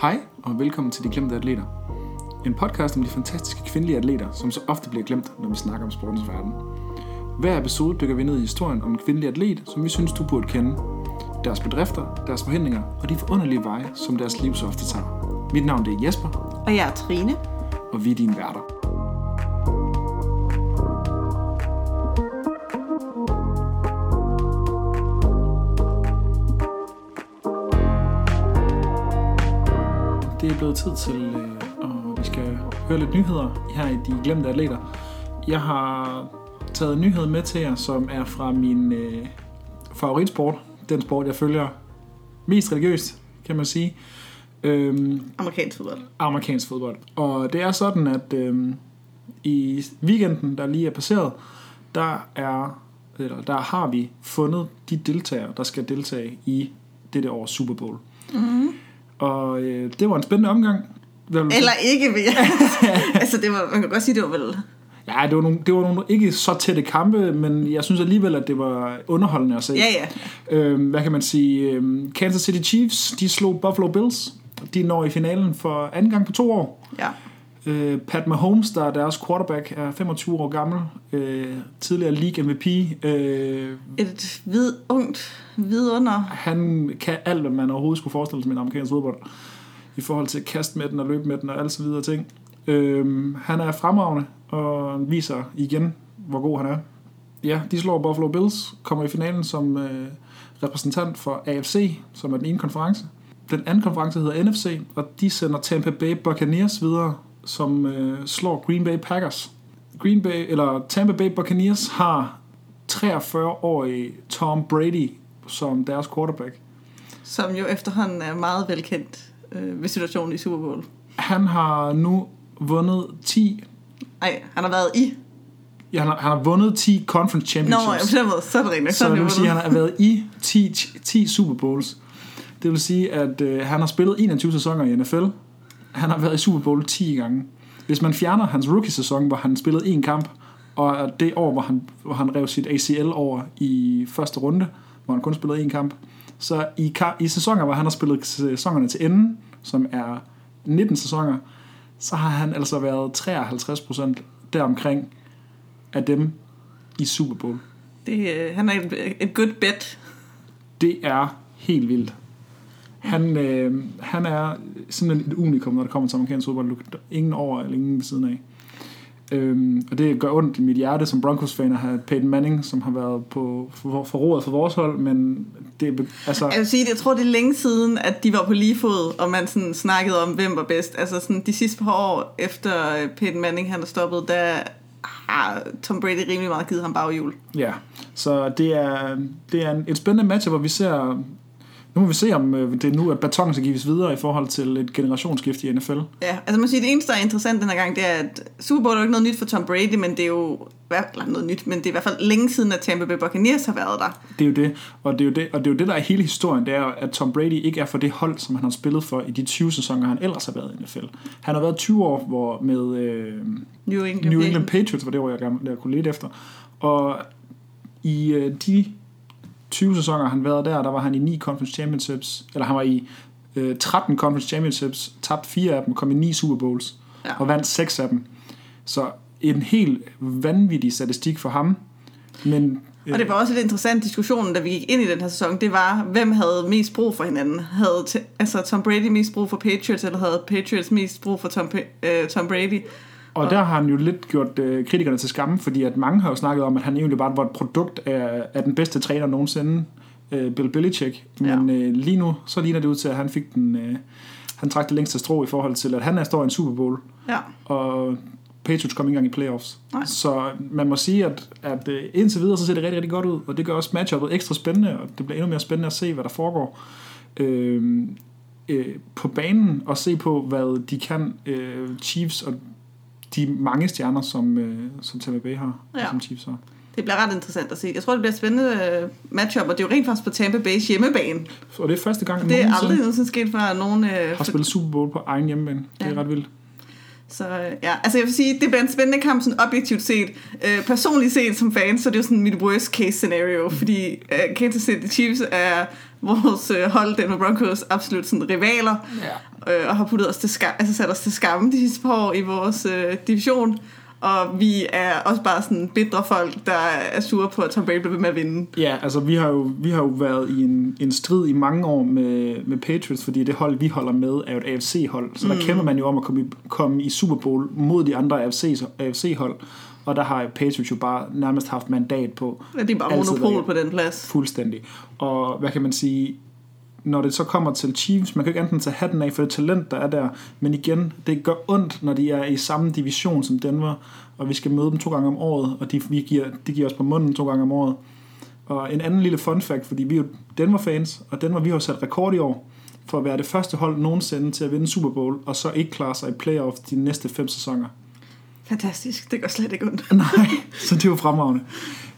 Hej og velkommen til De Glemte Atleter. En podcast om de fantastiske kvindelige atleter, som så ofte bliver glemt, når vi snakker om sportens verden. Hver episode dykker vi ned i historien om en kvindelig atlet, som vi synes, du burde kende. Deres bedrifter, deres forhindringer og de forunderlige veje, som deres liv så ofte tager. Mit navn det er Jesper, Og jeg er Trine. og vi er dine værter. Blevet tid til, øh, og vi skal høre lidt nyheder her i De Glemte Atleter. Jeg har taget en nyhed med til jer, som er fra min øh, favoritsport. Den sport, jeg følger mest religiøst, kan man sige. Øhm, Amerikansk fodbold. amerikansk fodbold. Og det er sådan, at øhm, i weekenden, der lige er passeret, der er eller der har vi fundet de deltagere, der skal deltage i dette års Super Bowl. Mm-hmm. Og øh, det var en spændende omgang. Du Eller ikke, vil jeg. altså, det var, man kan godt sige, det var vel... Ja, det var, nogle, det var nogle ikke så tætte kampe, men jeg synes alligevel, at det var underholdende at se. Ja, ja. Øhm, hvad kan man sige? Øhm, Kansas City Chiefs, de slog Buffalo Bills. De når i finalen for anden gang på to år. Ja. Øh, Pat Mahomes, der er deres quarterback, er 25 år gammel. Øh, tidligere league MVP. Øh, Et vid, ungt vidunder. han kan alt, hvad man overhovedet skulle forestille sig med en amerikansk fodbold. I forhold til kast med den og løbe med den og alle så videre ting. Øh, han er fremragende og viser igen, hvor god han er. Ja, de slår Buffalo Bills, kommer i finalen som øh, repræsentant for AFC, som er den ene konference. Den anden konference hedder NFC, og de sender Tampa Bay Buccaneers videre, som øh, slår Green Bay Packers. Green Bay, eller Tampa Bay Buccaneers har 43-årige Tom Brady som deres quarterback. Som jo efterhånden er meget velkendt øh, ved situationen i Super Bowl. Han har nu vundet 10 Ej, han har været i. ja, han, har, han har vundet 10 conference Nå, championships. på den måde, så er det nok. Så det vil sige, at han har været i 10, 10 Super Bowls. Det vil sige, at øh, han har spillet 21 sæsoner i NFL. Han har været i Super Bowl 10 gange. Hvis man fjerner hans rookie-sæson, hvor han spillede en kamp, og det år, hvor han, hvor han rev sit ACL over i første runde, hvor han kun spillede en kamp, så i, i sæsoner, hvor han har spillet sæsonerne til enden, som er 19 sæsoner, så har han altså været 53% deromkring af dem i Super Bowl. Det, øh, han er et, et good bet. Det er helt vildt. Han, øh, han er simpelthen et unikum, når det kommer til amerikansk fodbold. Ingen over eller ingen ved siden af. Øhm, og det gør ondt i mit hjerte som Broncos-fan at have Peyton Manning, som har været på for, for vores hold, men det er altså, Jeg vil sige, jeg tror, det er længe siden, at de var på lige fod, og man sådan snakkede om, hvem var bedst. Altså sådan, de sidste par år efter øh, Peyton Manning han er stoppet, der har Tom Brady rimelig meget givet ham baghjul. ja. Så det er, det er en, et spændende match, hvor vi ser... Nu må vi se, om øh, det er nu, at batonen skal gives videre i forhold til et generationsskift i NFL. Ja, altså man siger, det eneste, der er interessant den her gang, det er, at Super Bowl er jo ikke noget nyt for Tom Brady, men det er jo eller noget nyt, men det er i hvert fald længe siden, at Tampa Bay Buccaneers har været der. Det er jo det, og det er jo det, og det er jo det, der er hele historien, det er, at Tom Brady ikke er for det hold, som han har spillet for i de 20 sæsoner, han ellers har været i NFL. Han har været 20 år hvor med øh, New England, New England Patriots, var det år, jeg, gerne, jeg kunne lede efter. Og i øh, de 20 sæsoner, han været der, der var han i 9 conference championships, eller han var i øh, 13 conference championships, tabt 4 af dem, kom i 9 Super Bowls, Ja. og vandt 6 af dem. Så en helt vanvittig statistik for ham. Men, øh, Og det var også lidt interessant diskussionen, da vi gik ind i den her sæson, det var, hvem havde mest brug for hinanden? Havde altså Tom Brady mest brug for Patriots, eller havde Patriots mest brug for Tom, øh, Tom Brady? Og der har han jo lidt gjort øh, kritikerne til skamme, fordi at mange har jo snakket om, at han egentlig bare var et produkt af, af den bedste træner nogensinde, øh, Bill Belichick. Men øh, lige nu, så ligner det ud til, at han fik den... Øh, han trak det længste strå i forhold til, at han er står i en Super Bowl, Ja. og Patriots kom ikke engang i playoffs. Nej. Så man må sige, at, at øh, indtil videre, så ser det rigtig, rigtig godt ud, og det gør også matchuppet ekstra spændende, og det bliver endnu mere spændende at se, hvad der foregår. Øh, øh, på banen og se på, hvad de kan, øh, Chiefs og de mange stjerner, som, øh, som Tampa Bay har, ja. Ja. som Chiefs har. Det bliver ret interessant at se. Jeg tror, det bliver et spændende øh, matchup, og det er jo rent faktisk på Tampa Bay's hjemmebane. Og det er første gang, Det er aldrig nogensinde sket før, at nogen... Øh, har spillet Super Bowl på egen hjemmebane. Det er Ja. ret vildt. Så øh, ja, altså jeg vil sige, det bliver en spændende kamp sådan objektivt set. Øh, personligt set som fan, så er det jo sådan mit worst case scenario, fordi øh, Kansas City Chiefs er vores øh, hold, Denver Broncos, absolut sådan rivaler, Ja. øh, og har puttet os til skam, altså sat os til skamme de sidste par år i vores øh, division. Og vi er også bare sådan bedre folk, der er sure på, at Tom Brady bliver ved med at vinde. Ja, altså vi har jo, vi har jo været i en, en strid i mange år med, med Patriots, fordi det hold, vi holder med, er jo et AFC-hold. Så der Mm. kæmper man jo om at komme i, komme i Super Bowl mod de andre AFC, AFC-hold. Og der har Patriots jo bare nærmest haft mandat på Ja, det er bare monopol på den plads. fuldstændig. Og hvad kan man sige, når det så kommer til Chiefs, man kan ikke enten tage hatten af for det talent, der er der, men igen, det gør ondt, når de er i samme division som Denver, og vi skal møde dem to gange om året, og de, vi giver, de giver os på munden to gange om året. Og en anden lille fun fact, fordi vi er jo Denver-fans, og Denver, vi har jo sat rekord i år, for at være det første hold nogensinde til at vinde Super Bowl, og så ikke klare sig i playoff de næste fem sæsoner. Fantastisk, det gør slet ikke ondt. Nej, så det var fremragende.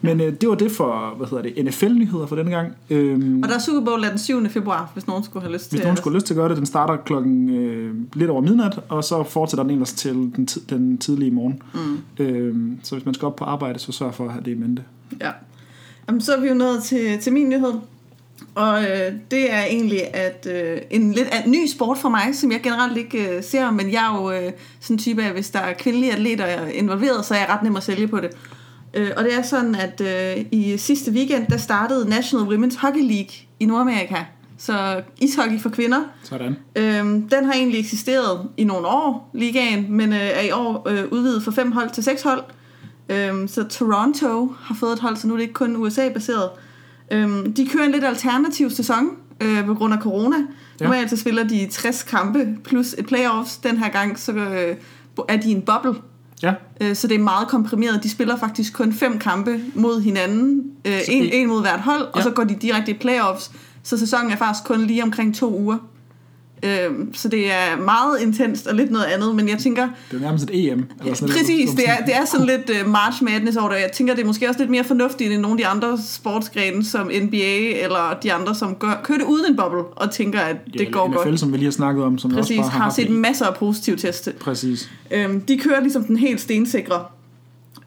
Men øh, det var det for, hvad hedder det, NFL-nyheder for denne gang. Øhm, Og der er Super Bowl den 7. februar, hvis nogen skulle have lyst Hvis til nogen skulle have lyst til at gøre det, den starter klokken øh, lidt over midnat, og så fortsætter den ellers til den, den tidlige morgen. Mm. Øh, så hvis man skal op på arbejde, så sørg for at have det i mente. Ja. Jamen, så er vi jo nået til, til min nyhed. Og øh, det er egentlig at øh, en lidt en ny sport for mig, som jeg generelt ikke øh, ser, men jeg er jo øh, sådan en type af, hvis der er kvindelige atleter involveret, så er jeg ret nem at sælge på det. Øh, og det er sådan, at øh, i sidste weekend, der startede National Women's Hockey League i Nordamerika. Så ishockey for kvinder. Sådan. Øhm, den har egentlig eksisteret i nogle år, ligaen, men øh, er i år øh, udvidet fra fem hold til seks hold. Øhm, så Toronto har fået et hold, så nu er det ikke kun USA-baseret. Øhm, de kører en lidt alternativ sæson øh, på grund af corona. Ja. Normalt så spiller de 60 kampe plus et playoffs. Den her gang så øh, er de en boble, Ja, øh, så det er meget komprimeret. De spiller faktisk kun fem kampe mod hinanden. Øh, en, en- mod hvert hold. Ja. og så går de direkte i playoffs. Så sæsonen er faktisk kun lige omkring to uger. Øhm, så det er meget intenst og lidt noget andet, men jeg tænker, det er nærmest et EM. Eller sådan præcis, noget. det er, det er sådan lidt uh, March Madness over det. Jeg tænker, det er måske også lidt mere fornuftigt end nogle af de andre sportsgrene, som NBA eller de andre, som gør, kører det uden en boble og tænker, at Ja, det går NFL, godt. som vi lige har snakket om, som Præcis, også bare har, har set det. masser af positive teste. Præcis. Øhm, de kører ligesom den helt stensikre.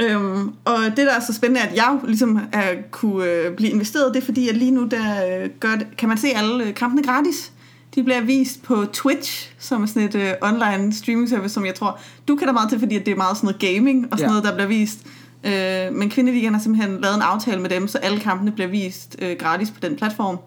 Øhm, og det, der er så spændende, at jeg ligesom er, kunne øh, blive investeret, det er fordi, at lige nu der, øh, gør det, kan man se alle øh, kampene gratis. De bliver vist på Twitch, som er sådan et øh, online streaming service, som jeg tror, du kan da meget til, fordi det er meget sådan noget gaming og sådan ja. noget, der bliver vist. Øh, men Kvindeligaen har simpelthen lavet en aftale med dem, så alle kampene bliver vist øh, gratis på den platform.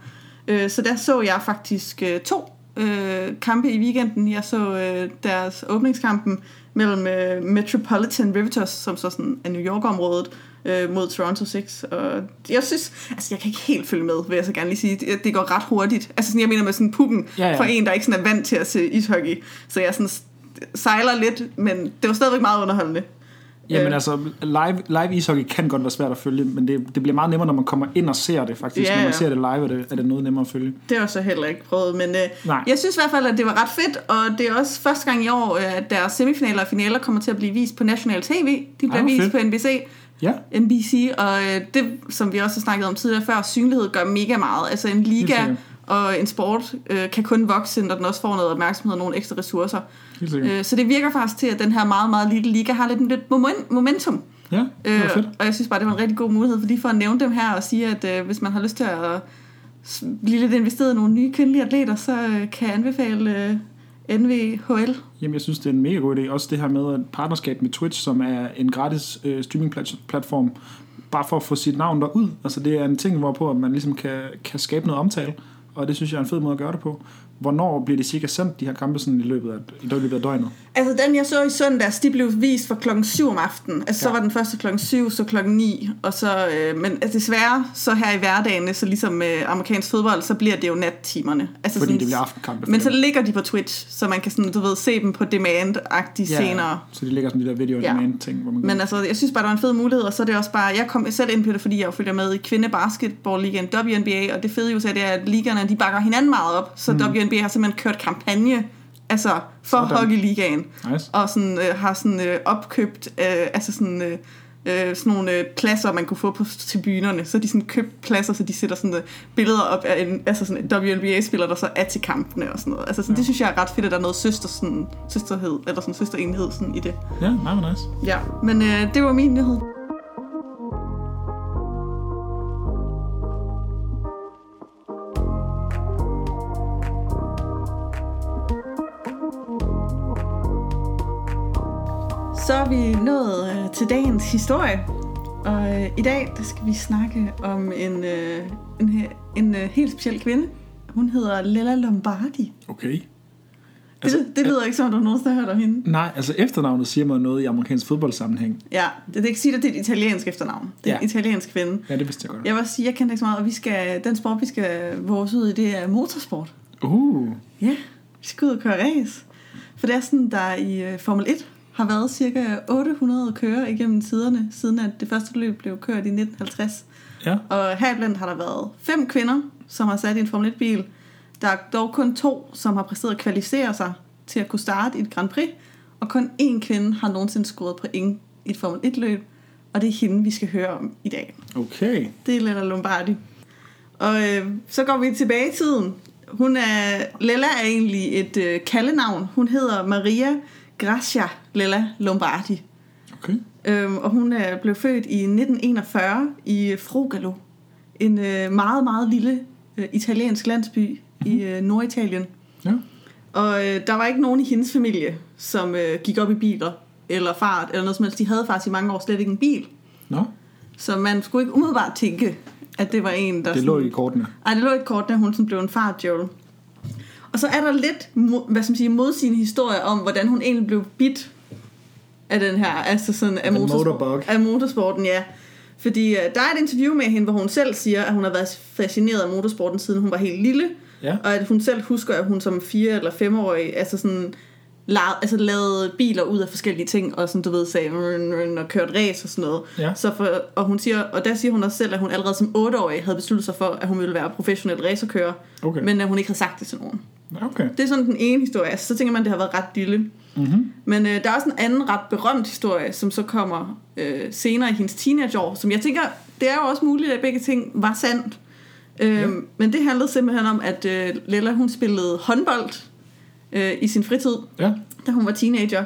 Øh, så der så jeg faktisk øh, to øh, kampe i weekenden. Jeg så øh, deres åbningskampen mellem øh, Metropolitan Riveters, som så sådan er New York-området, øh, mod Toronto 6. Og jeg synes, altså jeg kan ikke helt følge med, vil jeg så gerne lige sige. Det, det går ret hurtigt. Altså sådan, jeg mener med sådan pukken Ja, ja, ja. ja. for en, der ikke sådan er vant til at se ishockey. Så jeg sådan sejler lidt, men det var stadigvæk meget underholdende. Jamen Øh. altså, live, live ishockey kan godt være svært at følge, men det, det bliver meget nemmere, når man kommer ind og ser det faktisk. Ja, Når man ja. ser det live, er det, er det noget nemmere at følge. Det har jeg så heller ikke prøvet, men øh, Nej. jeg synes i hvert fald, at det var ret fedt, og det er også første gang i år, at deres semifinaler og finaler kommer til at blive vist på national tv. De bliver hvor vist fedt. på NBC, Ja, NBC, og øh, det, som vi også har snakket om tidligere før, synlighed gør mega meget. Altså en liga og en sport øh, kan kun vokse, når den også får noget opmærksomhed og nogle ekstra ressourcer. helt. Øh, så det virker faktisk til, at den her meget, meget lille liga har lidt, lidt moment- momentum. Ja, det var Øh, fedt. og jeg synes bare, det var en rigtig god mulighed for lige for at nævne dem her og sige, at øh, hvis man har lyst til at blive lidt investeret i nogle nye kvindelige atleter, så øh, kan jeg anbefale øh, NVHL. Jamen, jeg synes, det er en mega god idé. Også det her med et partnerskab med Twitch, som er en gratis øh, streaming-platform, bare for at få sit navn derud. Altså, det er en ting, hvorpå man ligesom kan, kan skabe noget omtale, og det synes jeg er en fed måde at gøre det på. Hvornår bliver det cirka sendt, de her kampe, sådan i løbet af, i løbet af døgnet? Altså den, jeg så i søndags, de blev vist fra klokken 7 om aftenen. Altså ja. så var den første klokken 7, så klokken 9. Og så, øh, men altså, desværre, så her i hverdagen, så ligesom med amerikansk fodbold, så bliver det jo nattimerne. Altså Fordi det bliver aftenkampe. Men så ligger de på Twitch, så man kan sådan, du ved, se dem på demand-agtigt ja. senere. Så de ligger sådan de der video Ja. ja. ting, hvor man Men altså, jeg synes bare, det var en fed mulighed, og så er det også bare, jeg kom selv ind på det, fordi jeg jo følger med i kvindebasketballligaen WNBA, og det fede USA, det er, at ligerne, de bakker hinanden meget op, så mm. WNBA har simpelthen kørt kampagne, altså for Sådan. hockeyligaen, Nice. og sådan, øh, har sådan øh, opkøbt, øh, altså sådan, øh, øh, sådan nogle øh, pladser, man kunne få på tribunerne. Så de sådan købt pladser, så de sætter sådan øh, billeder op af en, altså sådan en WNBA-spiller, der så er til kampene og sådan noget. Altså sådan, ja. det synes jeg er ret fedt, at der er noget søster, sådan, søsterhed, eller sådan søsterenhed sådan i det. Ja, meget nice. Ja, men øh, det var min nyhed. Vi nået øh, til dagens historie. Og øh, i dag der skal vi snakke om en, øh, en, en øh, helt speciel kvinde. Hun hedder Lella Lombardi. Okay. Det, Altså, altså, det lyder ikke som, at du nogensinde har hørt om hende. Nej, altså efternavnet siger mig noget i amerikansk fodboldsammenhæng. Ja, det, det kan sige, at det er et italiensk efternavn. Det er Ja. en italiensk kvinde. Ja, det vidste jeg godt. Jeg vil sige, jeg kender ikke så meget, og vi skal, den sport, vi skal vores ud i, det er motorsport. Uh, Ja, vi skal ud og køre race. For det er sådan, der i øh, Formel 1 har været cirka 800 kører igennem tiderne, siden at det første løb blev kørt i 1950. ja. Og heriblandt har der været fem kvinder, som har sat i en Formel 1-bil. Der er dog kun to, som har præsteret at kvalificere sig til at kunne starte i et Grand Prix. Og kun én kvinde har nogensinde scoret point i et Formel 1-løb. Og det er hende, vi skal høre om i dag. Okay. Det er Lella Lombardi. Og øh, så går vi tilbage i tiden. Hun er, Lella er egentlig et øh, kaldenavn. Hun hedder Maria Grazia Lella Lombardi. Okay. Øhm, og hun er blev født i 1941 i Frugalo. En øh, meget, meget lille øh, italiensk landsby mm-hmm. i øh, Norditalien. Ja. Og øh, der var ikke nogen i hendes familie, som øh, gik op i biler eller fart eller noget som helst. De havde faktisk i mange år slet ikke en bil. Nå, Så man skulle ikke umiddelbart tænke, at det var en, der... det lå sådan, i kortene. Ej, det lå i kort, da hun sådan blev en fartjøvle. Og så er der lidt, hvad skal man sige, modsigende historie om, hvordan hun egentlig blev bit af den her, altså sådan af, motorbug. af motorsporten, ja. Fordi uh, der er et interview med hende, hvor hun selv siger, at hun har været fascineret af motorsporten, siden hun var helt lille. Ja. Og at hun selv husker, at hun som fire eller femårig, altså sådan, lavede, altså lavede biler ud af forskellige ting, og sådan, du ved, sagde, "Rrn, rrn", og kørte race og sådan noget. Ja. Så for, og, hun siger, og der siger hun også selv, at hun allerede som 8-årig havde besluttet sig for, at hun ville være professionel racerkører, Okay. men at hun ikke havde sagt det til nogen. Okay. Det er sådan den ene historie. Altså, så tænker man, at det har været ret lille. Mm-hmm. Men øh, der er også en anden ret berømt historie, som så kommer øh, senere i hendes teenageår, som jeg tænker, det er jo også muligt, at begge ting var sandt. Øh, Ja. Men det handlede simpelthen om, at øh, Lella hun spillede håndbold øh, i sin fritid, Ja. da hun var teenager.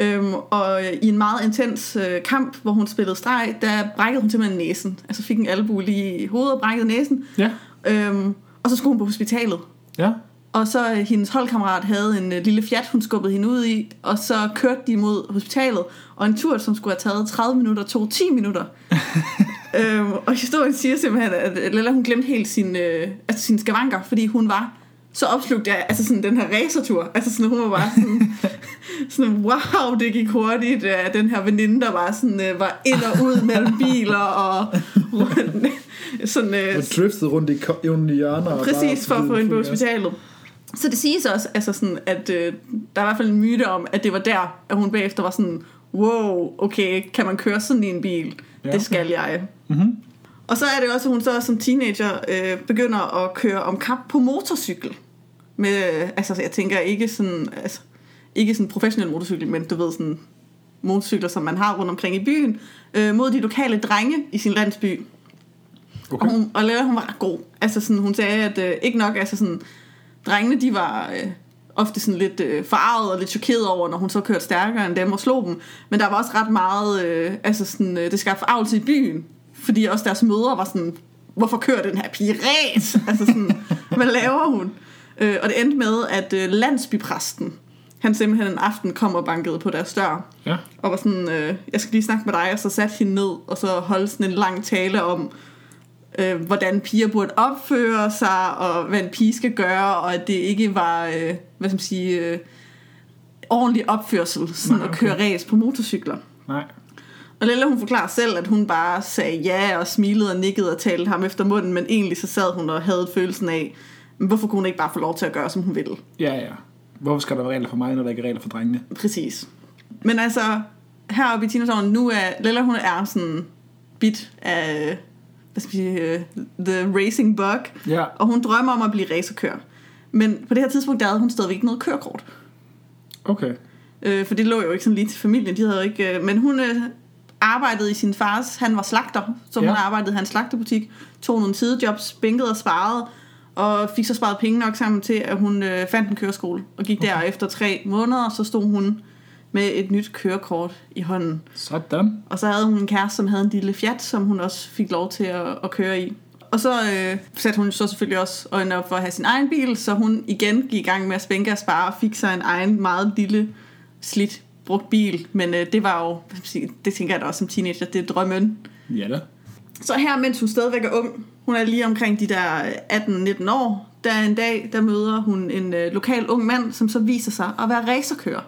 Øhm, og i en meget intens øh, kamp, hvor hun spillede streg, der brækkede hun simpelthen næsen. Altså fik en albu lige i hovedet og brækkede næsen. Ja. Øhm, og så skulle hun på hospitalet. Ja. Og så øh, hendes holdkammerat havde en øh, lille Fiat, hun skubbede hende ud i, og så kørte de mod hospitalet, og en tur, som skulle have taget 30 minutter, tog 10 minutter. øhm, og historien siger simpelthen, at Lella hun glemte helt sin, øh, altså sine skavanker, fordi hun var så opslugt af altså sådan den her racertur. Altså sådan, hun var bare sådan, sådan wow, det gik hurtigt. af den her veninde, der bare sådan, øh, var ind og ud mellem biler, og sådan, øh, Og driftede rundt i, ko- i hjørner. og Præcis, for at få hende på hospitalet. Så det siges også, altså sådan, at øh, der er i hvert fald en myte om, at det var der, at hun bagefter var sådan, wow, okay, kan man køre sådan i en bil? Ja, Ja, det skal jeg. Mhm. Og så er det også, at hun så som teenager øh, begynder at køre om kap på motorcykel. Med, altså jeg tænker ikke sådan, altså, ikke sådan professionel motorcykel, men du ved sådan motorcykler, som man har rundt omkring i byen, øh, mod de lokale drenge i sin landsby. Okay. Og, hun, og Lella, hun var ret god. Altså sådan, hun sagde, at øh, ikke nok, altså sådan, drengene, de var øh, ofte sådan lidt øh, farvet og lidt chokeret over, når hun så kørte stærkere end dem og slog dem. Men der var også ret meget, øh, altså sådan, øh, det skabte forarvelse i byen. Fordi også deres mødre var sådan, hvorfor kører den her pige ræs? altså sådan, hvad laver hun? Øh, og det endte med, at øh, landsbypræsten, han simpelthen en aften kom og bankede på deres dør. Ja. Og var sådan, øh, jeg skal lige snakke med dig, og så satte hende ned, og så holdt sådan en lang tale om, øh, hvordan piger burde opføre sig, og hvad en pige skal gøre, og at det ikke var, øh, hvad skal man sige, øh, ordentlig opførsel, sådan Nej, at køre okay. race på motorcykler. Nej. Og Lella, hun forklarer selv, at hun bare sagde ja, og smilede og nikkede og talte ham efter munden, men egentlig så sad hun og havde følelsen af, men hvorfor kunne hun ikke bare få lov til at gøre, som hun ville? Ja, ja. Hvorfor skal der være regler for mig, når der ikke er regler for drengene? Præcis. Men altså, heroppe i teenageårene, nu er Lella, hun er sådan bit af, hvad skal vi sige, øh, the racing bug, Ja. og hun drømmer om at blive racerkører. Men på det her tidspunkt, der havde hun stadigvæk ikke noget kørekort. Okay. Øh, for det lå jo ikke sådan lige til familien, de havde ikke, øh, men hun øh, arbejdede i sin fars, han var slagter, så hun Ja. arbejdede i hans slagterbutik, tog nogle sidejobs, bænkede og sparede, og fik så sparet penge nok sammen til, at hun øh, fandt en køreskole, og gik okay. der efter tre måneder, så stod hun med et nyt kørekort i hånden. Sådan. Og så havde hun en kæreste, som havde en lille Fiat, som hun også fik lov til at, at køre i. Og så øh, satte hun så selvfølgelig også øjnene op for at have sin egen bil, så hun igen gik i gang med at spænke og spare og fik sig en egen meget lille, slidt, brugt bil. Men øh, det var jo, det tænker jeg da også som teenager, det er drømmen. Ja da. Så her, mens hun stadigvæk er ung, hun er lige omkring de der 18-19 år, der en dag, der møder hun en øh, lokal ung mand, som så viser sig at være racerkører.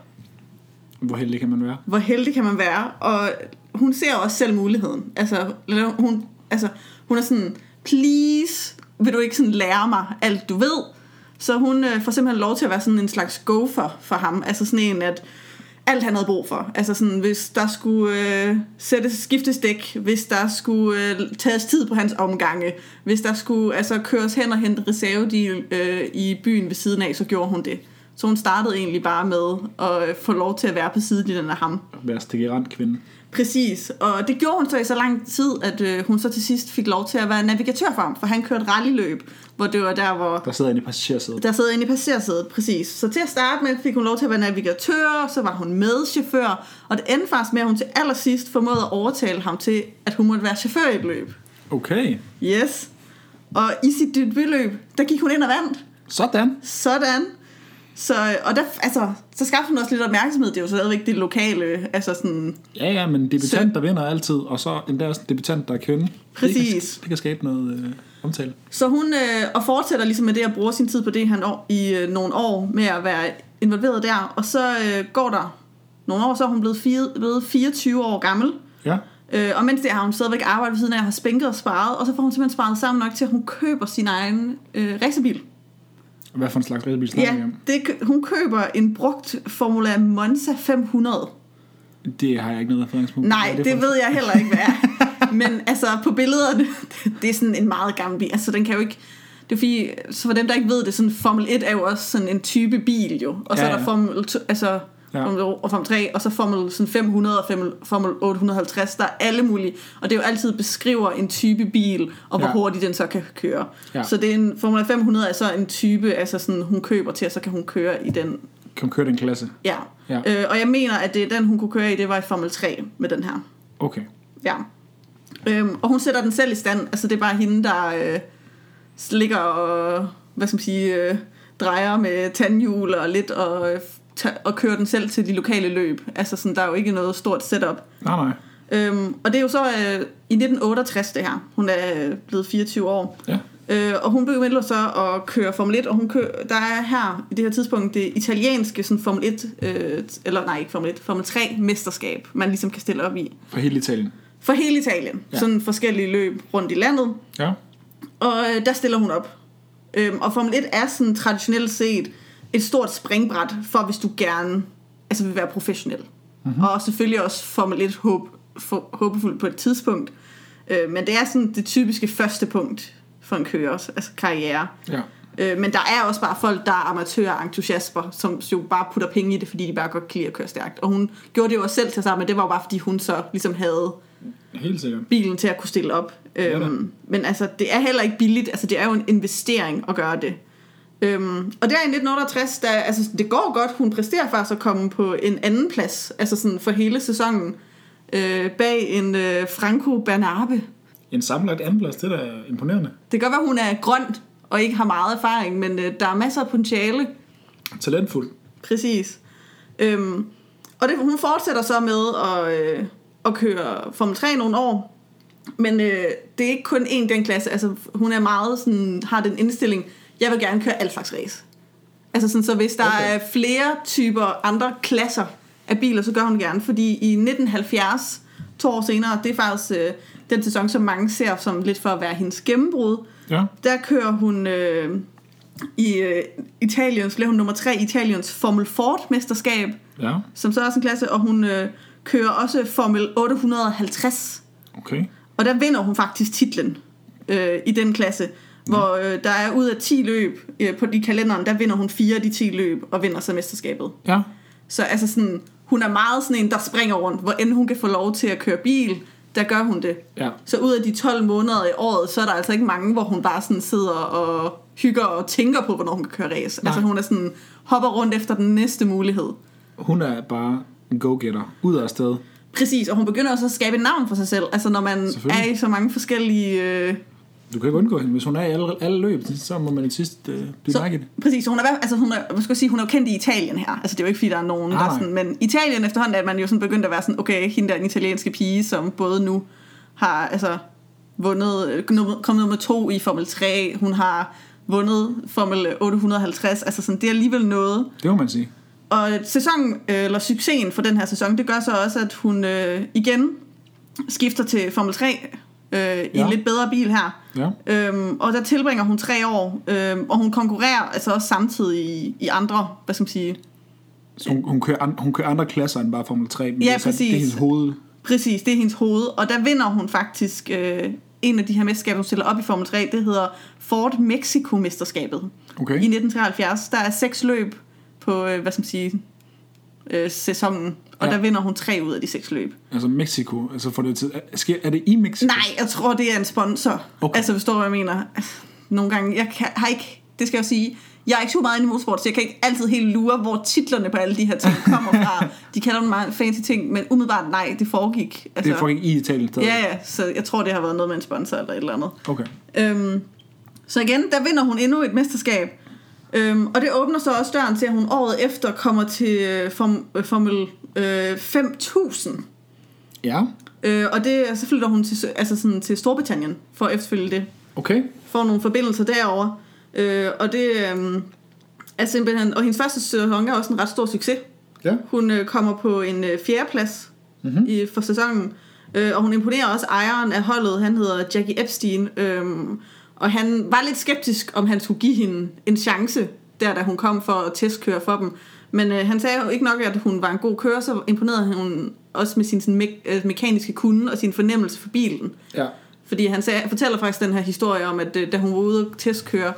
Hvor heldig kan man være? Hvor heldig kan man være? Og hun ser også selv muligheden. Altså, hun, altså, hun er sådan, please, vil du ikke sådan lære mig alt du ved? Så hun øh, får simpelthen lov til at være sådan en slags gopher for ham. Altså sådan en, at alt han havde brug for. Altså sådan, hvis der skulle øh, sættes skiftes dæk, hvis der skulle øh, tages tid på hans omgange, hvis der skulle altså, køres hen og hente reservedil øh, i byen ved siden af, så gjorde hun det. Så hun startede egentlig bare med at øh, få lov til at være på sidelinjen af ham. Være stigerant kvinde. Præcis, og det gjorde hun så i så lang tid, at øh, hun så til sidst fik lov til at være navigatør for ham, for han kørte rallyløb, hvor det var der, hvor Der sidder inde i passagersædet. der sad inde i passagersædet, præcis. Så til at starte med fik hun lov til at være navigatør, så var hun medchauffør, og det endte faktisk med, at hun til allersidst formåede at overtale ham til, at hun måtte være chauffør i et løb. Okay. Yes. Og i sit debutløb, der gik hun ind og vandt. Sådan. Sådan. Så, og der, altså, så skabte hun også lidt opmærksomhed. Det er jo stadigvæk det lokale, altså sådan, Ja, ja, men debutant, der vinder altid, og så endda også debutant, der er kvinde. Det Præcis. kan, det kan skabe noget øh, omtale. Så hun øh, og fortsætter ligesom med det at bruge sin tid på det han år, i øh, nogle år med at være involveret der. Og så øh, går der nogle år, så er hun blevet, fire, blevet 24 år gammel. Ja. Øh, og mens det har hun stadigvæk arbejdet ved siden af, og har spænket og sparet. Og så får hun simpelthen sparet sammen nok til, at hun køber sin egen øh, racerbil. Hvad for en slags racerbil snakker Ja, vi om? det, hun køber en brugt Formula Monza 500. Det har jeg ikke noget erfaringspunkt. Nej, det, det ved jeg heller ikke, hvad er. Men altså, på billederne, det er sådan en meget gammel bil. Altså, den kan jo ikke... Det er fordi, så for dem, der ikke ved det, sådan Formel 1 er jo også sådan en type bil jo. Og så Ja, er der ja. Formel 2, altså, Ja. Formel, og Formel 3, og så Formel sådan 500 og Formel, Formel 850. Der er alle mulige. Og det er jo altid beskriver en type bil, og hvor Ja. hurtigt den så kan køre. Ja. Så det er en, Formel 500 er så en type, altså sådan, hun køber til, og så kan hun køre i den Kan køre den klasse? Ja. Ja. Øh, og jeg mener, at det er den, hun kunne køre i, det var i Formel 3 med den her. Okay. Ja. Øhm, og hun sætter den selv i stand. Altså, det er bare hende, der øh, ligger og, hvad skal man sige, øh, drejer med tandhjul og lidt, og, øh, og kører den selv til de lokale løb. Altså, sådan, der er jo ikke noget stort setup. Nej, nej. Øhm, og det er jo så øh, i 1968, det her. Hun er øh, blevet 24 år. Ja. Øh, og hun begyndte så at køre Formel 1, og hun kører, der er her i det her tidspunkt det italienske sådan Formel 1, øh, eller nej, ikke Formel 1, Formel 3 mesterskab, man ligesom kan stille op i. For hele Italien. For hele Italien. Ja. Sådan forskellige løb rundt i landet. Ja. Og øh, der stiller hun op. Øhm, og Formel 1 er sådan traditionelt set et stort springbræt for, hvis du gerne altså vil være professionel. Mm-hmm. Og selvfølgelig også Formel 1 håb, for, håbefuld på et tidspunkt. Øh, men det er sådan det typiske første punkt for en kørers altså karriere. Ja. Øh, men der er også bare folk, der er amatører og entusiaster, som jo bare putter penge i det, fordi de bare godt kan lide at køre stærkt. Og hun gjorde det jo også selv til sig, men det var jo bare, fordi hun så ligesom havde Helt sikkert. bilen til at kunne stille op. Ja. Øhm, men altså, det er heller ikke billigt. Altså, det er jo en investering at gøre det. Øhm, og der i 1968, der, altså, det går godt. Hun præsterer faktisk at komme på en anden plads, altså sådan for hele sæsonen, øh, bag en øh, Franco Bernabe. En samlet andenplads, det er da imponerende. Det kan godt være, hun er grøn og ikke har meget erfaring, men øh, der er masser af potentiale. Talentfuld. Præcis. Øhm, og det, hun fortsætter så med at, øh, at køre Formel 3 nogle år. Men øh, det er ikke kun én den klasse. Altså, hun er meget sådan, har den indstilling, jeg vil gerne køre alt slags race. Altså sådan, så hvis der Okay. er flere typer andre klasser af biler, så gør hun gerne. Fordi i 1970, to år senere, det er faktisk øh, den sæson, som mange ser som lidt for at være hendes gennembrud, Ja. der kører hun øh, i øh, Italiens, bliver hun nummer tre i Italiens Formel Ford mesterskab, Ja. som så er også en klasse, og hun øh, kører også Formel 850. Okay. Og der vinder hun faktisk titlen øh, i den klasse, hvor øh, der er ud af 10 løb øh, på de kalenderen, der vinder hun fire af de 10 løb og vinder så mesterskabet. Ja. Så altså sådan, hun er meget sådan en, der springer rundt. Hvor end hun kan få lov til at køre bil, der gør hun det. Ja. Så ud af de 12 måneder i året, så er der altså ikke mange, hvor hun bare sådan sidder og hygger og tænker på, hvornår hun kan køre race. Nej. Altså hun er sådan, hopper rundt efter den næste mulighed. Hun er bare en go-getter. Ud af sted. Præcis, og hun begynder også at skabe et navn for sig selv. Altså når man er i så mange forskellige... Øh, Du kan ikke undgå hende. Hvis hun er i alle, alle løb, så må man i sidst øh, blive så, mærke i det. præcis, hun er, altså hun er, hvad skal sige, hun er jo kendt i Italien her. Altså det er jo ikke fordi, der er nogen, Nej, der er nej. sådan, men Italien efterhånden er man jo sådan begyndt at være sådan, okay, hende der er den italienske pige, som både nu har altså vundet, øh, kommet nummer to i Formel 3, hun har vundet Formel 850, altså sådan, det er alligevel noget. Det må man sige. Og sæsonen, øh, eller succesen for den her sæson, det gør så også, at hun øh, igen skifter til Formel 3 øh, i Ja. en lidt bedre bil her. Ja. Øhm, og der tilbringer hun tre år, øhm, og hun konkurrerer altså også samtidig i, i andre, hvad skal man sige, Så hun, hun, kører an, hun kører andre klasser end bare Formel 3. Men Ja, det, er så- Det præcis. er hendes hoved. præcis, det er hendes hoved, og der vinder hun faktisk øh, en af de her mesterskaber, hun stiller op i Formel 3, det hedder Ford Mexico-mesterskabet. Okay. I 1973, der er seks løb på, øh, hvad skal man sige, øh, sæsonen, og Ja. der vinder hun tre ud af de seks løb. Altså Mexico. Altså for det til, er, er det i Mexico? Nej, jeg tror, det er en sponsor. Okay. Altså, forstår du, hvad jeg mener? Nogle gange, jeg kan, har ikke, det skal jeg sige, jeg er ikke så meget inde i motorsport, så jeg kan ikke altid helt lure, hvor titlerne på alle de her ting kommer fra. De kalder dem meget fancy ting, men umiddelbart nej, det foregik. Altså, Det fucking i Italien stadig. Ja, ja, så jeg tror, det har været noget med en sponsor eller et eller andet. Okay. Øhm, så igen, der vinder hun endnu et mesterskab. Øhm, og det åbner så også døren til, at hun året efter kommer til øh, form, øh, Formel øh, 5000. Ja. Øh, og det så flytter hun til, altså sådan, til Storbritannien for at efterfølge det. Okay. Får nogle forbindelser derover. Øh, og det øh, er simpelthen... Og hendes første sæson er også en ret stor succes. Ja. Hun øh, kommer på en øh, fjerdeplads Mhm. mm-hmm. i, for sæsonen. Øh, og hun imponerer også ejeren af holdet. Han hedder Jackie Epstein. Øh, og han var lidt skeptisk, om han skulle give hende en chance, der da hun kom for at testkøre for dem. Men øh, han sagde jo ikke nok, at hun var en god kører, så imponerede hun også med sin sådan, me- øh, mekaniske kunde og sin fornemmelse for bilen. Ja. Fordi han sagde, fortæller faktisk den her historie om, at øh, da hun var ude at testkøre,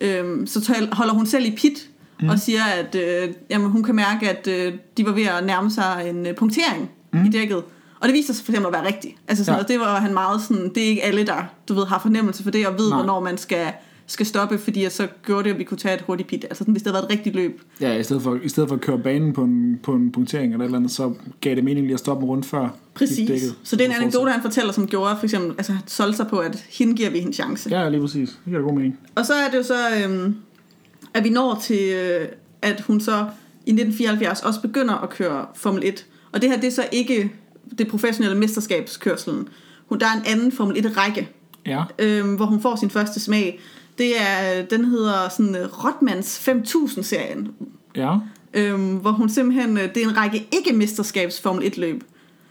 øh, så tal- holder hun selv i pit mm. og siger, at øh, jamen, hun kan mærke, at øh, de var ved at nærme sig en øh, punktering mm. i dækket. Og det viste sig for eksempel at være rigtigt. Altså sådan, Ja. og det var han meget sådan, det er ikke alle, der du ved, har fornemmelse for det, og ved, Nej. Hvornår man skal, skal stoppe, fordi så gjorde det, at vi kunne tage et hurtigt pit. Altså sådan, hvis det havde været et rigtigt løb. Ja, i stedet for, i stedet for at køre banen på en, på en punktering eller et eller andet, så gav det mening lige at stoppe rundt før. Præcis. dækket. Så det er en anekdote, han fortæller, som gjorde, for eksempel, altså solgte sig på, at hende giver vi en chance. Ja, lige præcis. Det giver god mening. Og så er det jo så, øhm, at vi når til, øh, at hun så i 1974 også begynder at køre Formel 1. Og det her, det er så ikke det professionelle mesterskabskørselen. Hun, der er en anden Formel 1-række, Ja. øhm, hvor hun får sin første smag. Det er, den hedder sådan øh, Rotmans 5000-serien, Ja. øhm, hvor hun simpelthen, øh, det er en række ikke-mesterskabs Formel 1-løb.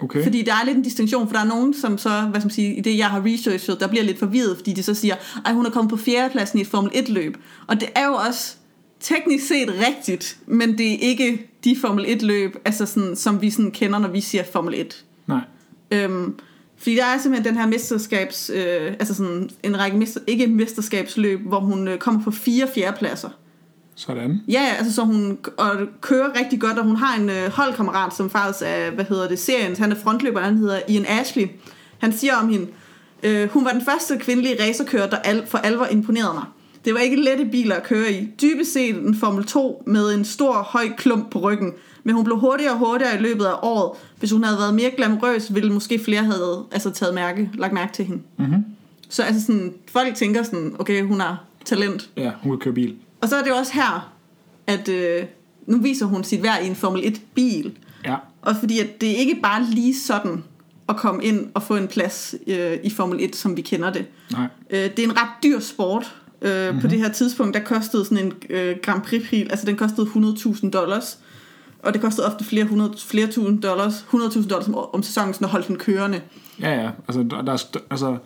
Okay. Fordi der er lidt en distinktion, for der er nogen, som så, hvad skal man sige, i det jeg har researchet, der bliver lidt forvirret, fordi de så siger, at hun er kommet på fjerdepladsen i et Formel 1-løb. Og det er jo også teknisk set rigtigt, men det er ikke de Formel 1-løb, altså sådan, som vi sådan kender, når vi siger Formel 1. Nej. Øhm, fordi der er simpelthen den her mesterskabs, øh, altså sådan en række mester, ikke mesterskabsløb, hvor hun øh, kommer på fire fjerdepladser. Sådan. Ja, altså så hun og kører rigtig godt, og hun har en øh, holdkammerat, som faktisk er, hvad hedder det, serien, han er frontløber, han hedder Ian Ashley. Han siger om hende, øh, hun var den første kvindelige racerkører, der al, for alvor imponerede mig. Det var ikke lette biler at køre i. Dybest set en Formel 2 med en stor, høj klump på ryggen. Men hun blev hurtigere og hurtigere i løbet af året. Hvis hun havde været mere glamourøs, ville måske flere have altså, taget mærke, lagt mærke til hende. Mm-hmm. Så altså sådan, folk tænker sådan, okay, hun har talent. Ja, hun kan køre bil. Og så er det jo også her, at øh, nu viser hun sit værd i en Formel 1-bil. Ja. Og fordi at det er ikke bare lige sådan at komme ind og få en plads øh, i Formel 1, som vi kender det. Nej. Øh, det er en ret dyr sport. Øh, mm-hmm. På det her tidspunkt, der kostede sådan en øh, Grand Prix-bil, altså den kostede 100.000 dollars. Og det kostede ofte flere, hundrede, flere tusind dollars, 100.000 dollars om, om sæsonen, sådan at holde den kørende. Ja, ja. Altså, der, er- altså,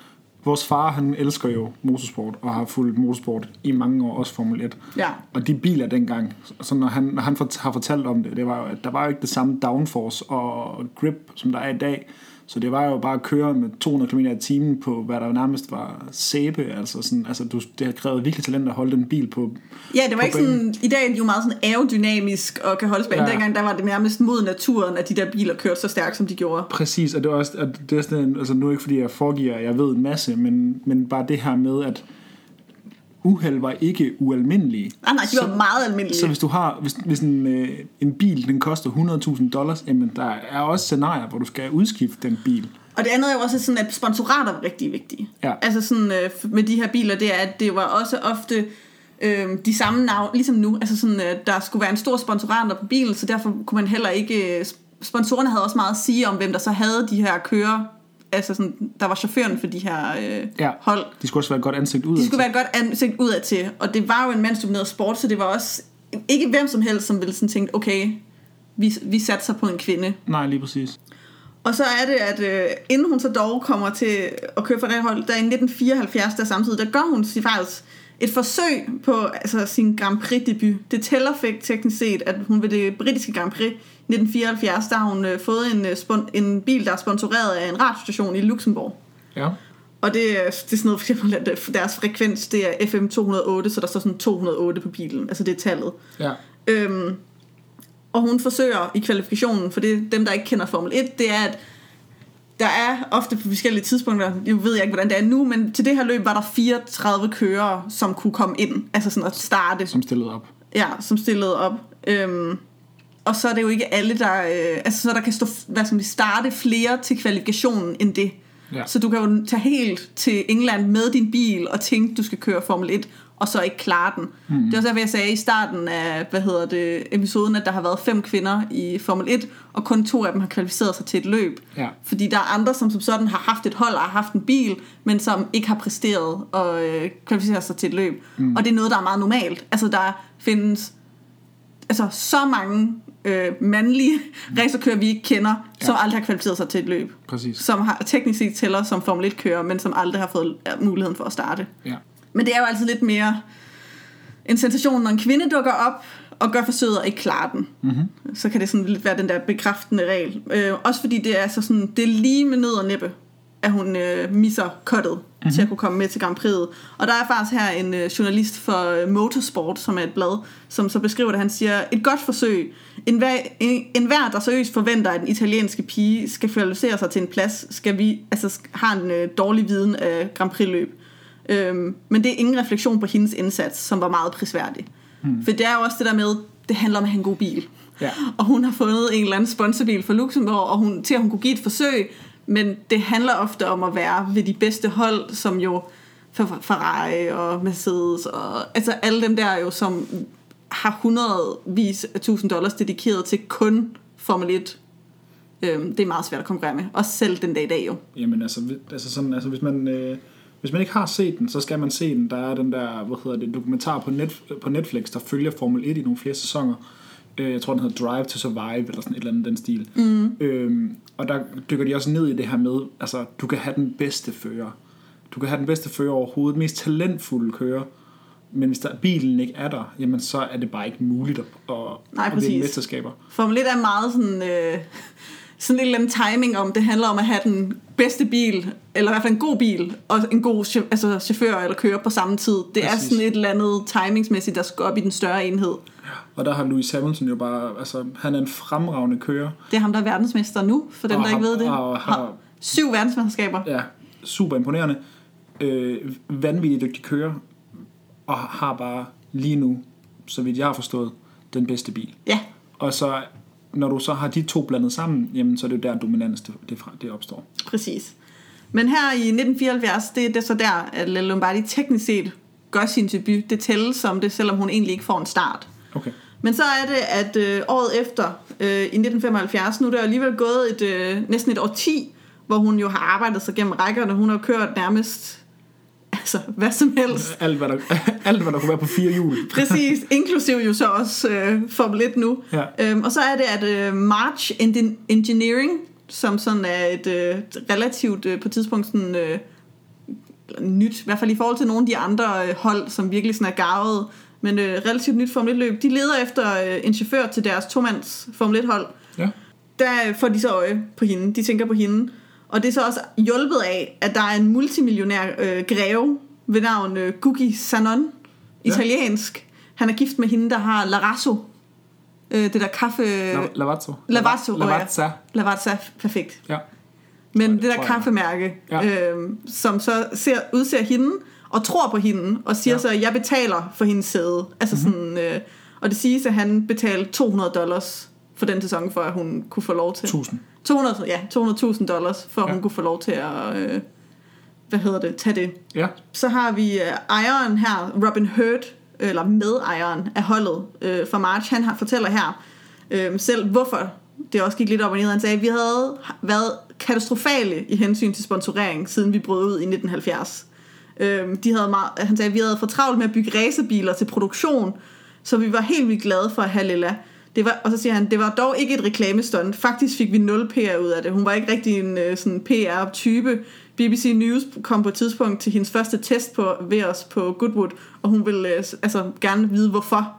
vores far, han elsker jo motorsport, og har fulgt motorsport i mange år, også Formel 1. Ja, Og de biler dengang, så når han, når han har fortalt om det, det var jo, at der var jo ikke det samme downforce og grip, som der er i dag. Så det var jo bare at køre med 200 km i timen på, hvad der nærmest var sæbe. Altså, sådan, altså du, det har krævet virkelig talent at holde den bil på Ja, det var på ikke banen. sådan, i dag er de jo meget sådan aerodynamisk og kan holde spændt. Ja. Ja. Dengang der var det nærmest mod naturen, at de der biler kørte så stærkt, som de gjorde. Præcis, og det er også, at det er sådan, altså nu er ikke fordi jeg foregiver, at jeg ved en masse, men, men bare det her med, at uheld var ikke ualmindelige. Nej, nej, de var meget almindelige. Så hvis du har, hvis, hvis en, øh, en bil, den koster 100.000 dollars, jamen der er også scenarier, hvor du skal udskifte den bil. Og det andet er jo også sådan, at sponsorater var rigtig vigtige. Ja. Altså sådan øh, med de her biler, det er, at det var også ofte øh, de samme navn, ligesom nu. Altså sådan, øh, der skulle være en stor sponsorater på bilen, så derfor kunne man heller ikke... Øh, sponsorerne havde også meget at sige om, hvem der så havde de her kører. Altså sådan, der var chaufføren for de her øh, Ja. hold. De skulle også være et godt ansigt ud. De skulle være et godt ansigt udad til, og det var jo en mandsdomineret sport, så det var også ikke hvem som helst, som ville sådan tænke, okay, vi, vi satser på en kvinde. Nej, lige præcis. Og så er det, at øh, inden hun så dog kommer til at køre for det hold, der i 1974, der samtidig, der gør hun faktisk et forsøg på altså, sin Grand Prix debut. Det tæller fik teknisk set, at hun ved det britiske Grand Prix 1974, der har hun øh, fået en, øh, spon- en bil, der er sponsoreret af en radiostation i Luxembourg. Ja. Og det, er- det er sådan noget for eksempel, at øh, deres frekvens, det er FM 208, så der står sådan 208 på bilen. Altså det er tallet. Ja. Øhm, og hun forsøger i kvalifikationen, for det dem, der ikke kender Formel 1, det er, at der er ofte på forskellige tidspunkter, jeg ved jeg ikke, hvordan det er nu, men til det her løb var der 34 kørere, som kunne komme ind, altså sådan at starte, Som stillede op. ja, som stillede op. Øhm, og så er det jo ikke alle, der, øh, altså så der kan stå, hvad skal man starte flere til kvalifikationen end det. Ja. Så du kan jo tage helt til England med din bil og tænke, du skal køre Formel 1, og så ikke klare den. Mm. Det var derfor, jeg sagde i starten af hvad hedder det, episoden, at der har været fem kvinder i Formel 1, og kun to af dem har kvalificeret sig til et løb. Ja. Fordi der er andre, som som sådan har haft et hold og har haft en bil, men som ikke har præsteret og øh, kvalificeret sig til et løb. Mm. Og det er noget, der er meget normalt. Altså der findes altså, så mange øh, mandlige racerkører, vi ikke kender, ja. som aldrig har kvalificeret sig til et løb. Præcis. Som har teknisk set tæller som Formel 1-kører, men som aldrig har fået muligheden for at starte. Ja. Men det er jo altid lidt mere en sensation, når en kvinde dukker op og gør forsøget og ikke klarer den. Mm-hmm. Så kan det sådan lidt være den der bekræftende regel. Øh, også fordi det er, så sådan, det er lige med nød og næppe, at hun øh, misser cuttet mm-hmm. til at kunne komme med til Grand Prix. Og der er faktisk her en øh, journalist for øh, Motorsport, som er et blad, som så beskriver det. Han siger, et godt forsøg. En hver, en, en hver der seriøst forventer, at den italienske pige skal kvalificere sig til en plads, skal vi, altså, har en øh, dårlig viden af Grand Prix-løb. Øhm, men det er ingen refleksion på hendes indsats, som var meget prisværdig. Hmm. For det er jo også det der med, det handler om at have en god bil. Ja. Og hun har fundet en eller anden sponsorbil for Luxembourg, og hun, til at hun kunne give et forsøg, men det handler ofte om at være ved de bedste hold, som jo Fer- Ferrari og Mercedes, og altså alle dem der jo, som har hundredvis af tusind dollars dedikeret til kun Formel 1. Øhm, det er meget svært at konkurrere med, også selv den dag i dag jo. Jamen altså, altså, sådan, altså hvis man... Øh, hvis man ikke har set den, så skal man se den. Der er den der, hvad hedder det, dokumentar på, net, på Netflix, der følger Formel 1 i nogle flere sæsoner. Øh, jeg tror, den hedder Drive to Survive, eller sådan et eller andet den stil. Mm. Øhm, og der dykker de også ned i det her med, altså, du kan have den bedste fører. Du kan have den bedste fører overhovedet, mest talentfulde kører. Men hvis der, bilen ikke er der, jamen så er det bare ikke muligt at, at, Nej, at vinde mesterskaber. Formel 1 er meget sådan, øh, sådan en eller anden timing om, det handler om at have den bedste bil, eller i hvert fald en god bil, og en god altså, chauffør eller kører på samme tid. Det Præcis. er sådan et eller andet timingsmæssigt, der skal op i den større enhed. Og der har Lewis Hamilton jo bare, altså han er en fremragende kører. Det er ham, der er verdensmester nu, for dem, Og der ikke har- ved det. og har- Har syv verdensmesterskaber. Ja, super imponerende. Øh, vanvittigt dygtig kører. Og har bare lige nu, så vidt jeg har forstået, den bedste bil. Ja, Og så, når du så har de to blandet sammen, jamen så er det jo der dominans det, det, opstår. præcis. Men her i 1974, det er det så der, at Lella Lombardi teknisk set gør sin debut. Det tælles som det, selvom hun egentlig ikke får en start. Okay. Men så er det, at øh, året efter, øh, i 1975, nu er der alligevel gået et, øh, næsten et årti, hvor hun jo har arbejdet sig gennem rækkerne. Hun har kørt nærmest altså, hvad som helst. Alt hvad, der, alt, hvad der kunne være på fire hjul. Præcis, inklusiv jo så også øh, Formel 1 nu. Ja. Øhm, og så er det, at øh, March Engin- Engineering, som sådan er et øh, relativt øh, på tidspunkt sådan, øh, nyt, i hvert fald i forhold til nogle af de andre øh, hold, som virkelig sådan er garvet, men øh, relativt nyt Formel 1-løb. De leder efter øh, en chauffør til deres tomands Formel 1-hold. Ja. Der får de så øje på hende. De tænker på hende. Og det er så også hjulpet af, at der er en multimillionær øh, greve ved navn øh, Gugi Sanon, italiensk. Han er gift med hende, der har Larasso. Øh, det der kaffe... La- Lavazzo. Lavazzo, Lavazza. Lavazza, perfekt. Ja. Men Tror- det der kaffemærke, Ja. ja. øh, som så ser, udser hende og tror på hende, og siger Ja. ja. så, at jeg betaler for hendes sæde. Altså Mhm. mm-hmm. sådan, øh, og det siges, at han betalte 200 dollars for den sæson, for at hun kunne få lov til. 1000. 200, ja, 200.000 dollars, for at Ja. hun kunne få lov til at, øh, hvad hedder det, tage det. Ja. Så har vi øh, ejeren her, Robin Hurt, eller medejeren af holdet øh, fra March. Han har, fortæller her øh, selv, hvorfor det også gik lidt op og ned. Han sagde, at vi havde været katastrofale i hensyn til sponsorering, siden vi brød ud i 1970. Øh, de havde meget, han sagde, at vi havde for travlt med at bygge racerbiler til produktion, så vi var helt vildt glade for at have Lilla. Det var, og så siger han, det var dog ikke et reklamestunt. Faktisk fik vi 0 PR ud af det. Hun var ikke rigtig en øh, sådan PR-type. BBC News kom på et tidspunkt til hendes første test på, ved os på Goodwood, og hun ville øh, altså, gerne vide, hvorfor.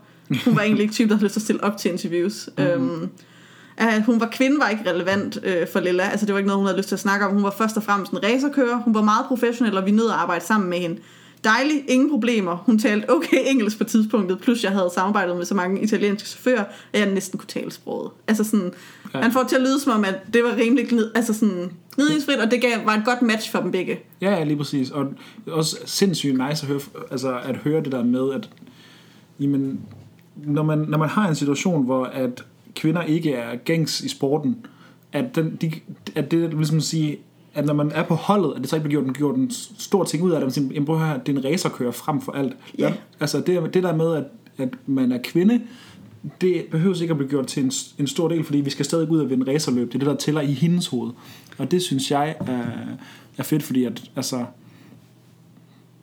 Hun var egentlig ikke type, der havde lyst til at stille op til interviews. Mm. Øhm, at hun var kvinde var ikke relevant øh, for Lilla. Altså det var ikke noget, hun havde lyst til at snakke om. Hun var først og fremmest en racerkører. Hun var meget professionel, og vi nød at arbejde sammen med hende. Dejlig, ingen problemer. Hun talte okay engelsk på tidspunktet, plus jeg havde samarbejdet med så mange italienske chauffører, at jeg næsten kunne tale sproget. Altså sådan, ja. han får til at lyde som om, at det var rimelig altså sådan, gnidningsfrit, og det gav, var et godt match for dem begge. Ja, ja, lige præcis. Og også sindssygt nice at høre, altså at høre det der med, at jamen, når, man, når man har en situation, hvor at kvinder ikke er gængs i sporten, at, den, de, at det vil ligesom sige, at når man er på holdet, at det så ikke bliver gjort, gjort en stor ting ud af det, man siger, "Jamen, prøv at høre, det er en racerkører frem for alt. Ja. Altså det, det der med, at, at man er kvinde, det behøver ikke at blive gjort til en, en stor del, fordi vi skal stadig ud og vinde racerløb. Det er det, der tæller i hendes hoved. Og det synes jeg er, er fedt, fordi at, altså,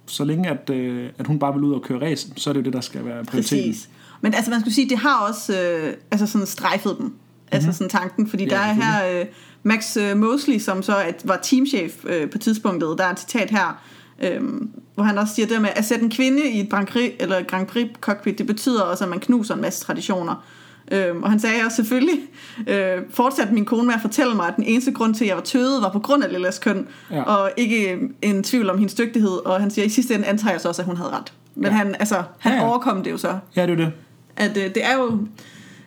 så længe at, øh, at hun bare vil ud og køre race, så er det jo det, der skal være prioriteten. Præcis. Men altså man skulle sige, det har også øh, altså sådan strejfet dem. Altså sådan tanken, fordi. Ja, der er her øh, Max øh, Mosley, som så at, var teamchef øh, på tidspunktet. Der er et citat her, øh, hvor han også siger det med, at sætte en kvinde i et Grand Prix, eller Grand Prix cockpit, det betyder også, at man knuser en masse traditioner. Øh, og han sagde også selvfølgelig, øh, fortsatte min kone med at fortælle mig, at den eneste grund til, at jeg var tødet, var på grund af Lillas køn, Ja. og ikke en tvivl om hendes dygtighed. Og han siger, at i sidste ende antager jeg så også, at hun havde ret. Men Ja. han, altså, han Ja, ja. overkom det jo så Ja, det er det. at øh, det er jo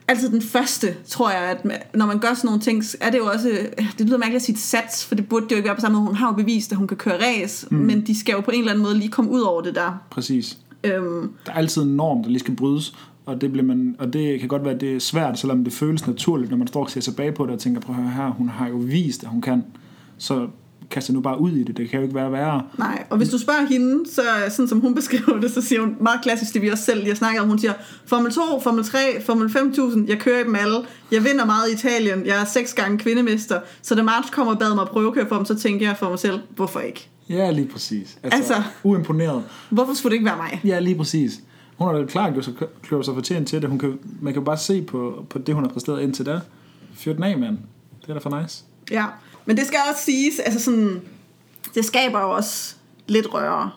altid den første, tror jeg, at når man gør sådan nogle ting, er det jo også, øh, det lyder mærkeligt at sige et sats, for det burde det jo ikke være på samme måde. Hun har jo bevist, at hun kan køre race, mm. men de skal jo på en eller anden måde lige komme ud over det der. Præcis. Øhm, Der er altid en norm, der lige skal brydes, og det, bliver man, og det kan godt være, at det er svært, selvom det føles naturligt, når man står og ser tilbage på det og tænker, prøv at høre her, hun har jo vist, at hun kan. Så kast jer nu bare ud i det. Det kan jo ikke være værre. nej, og hvis du spørger hende, så sådan som hun beskriver det, så siger hun meget klassisk, det vi også selv lige har snakket om. Hun siger, Formel 2, Formel 3, Formel 5000, jeg kører i dem alle. Jeg vinder meget i Italien. Jeg er seks gange kvindemester. Så da March kommer og bad mig at prøvekøre for dem, så tænker jeg for mig selv, hvorfor ikke? Ja, lige præcis. Altså, Altså- uimponeret. Hvorfor skulle det ikke være mig? Ja, lige præcis. Hun har da klart gjort sig, gjort sig fortjent til det. Hun kan, man kan jo bare se på, på det, hun har præsteret indtil da. Fyr den af, mand. Det er da for nice. Ja, men det skal også siges, altså sådan, det skaber jo også lidt røre.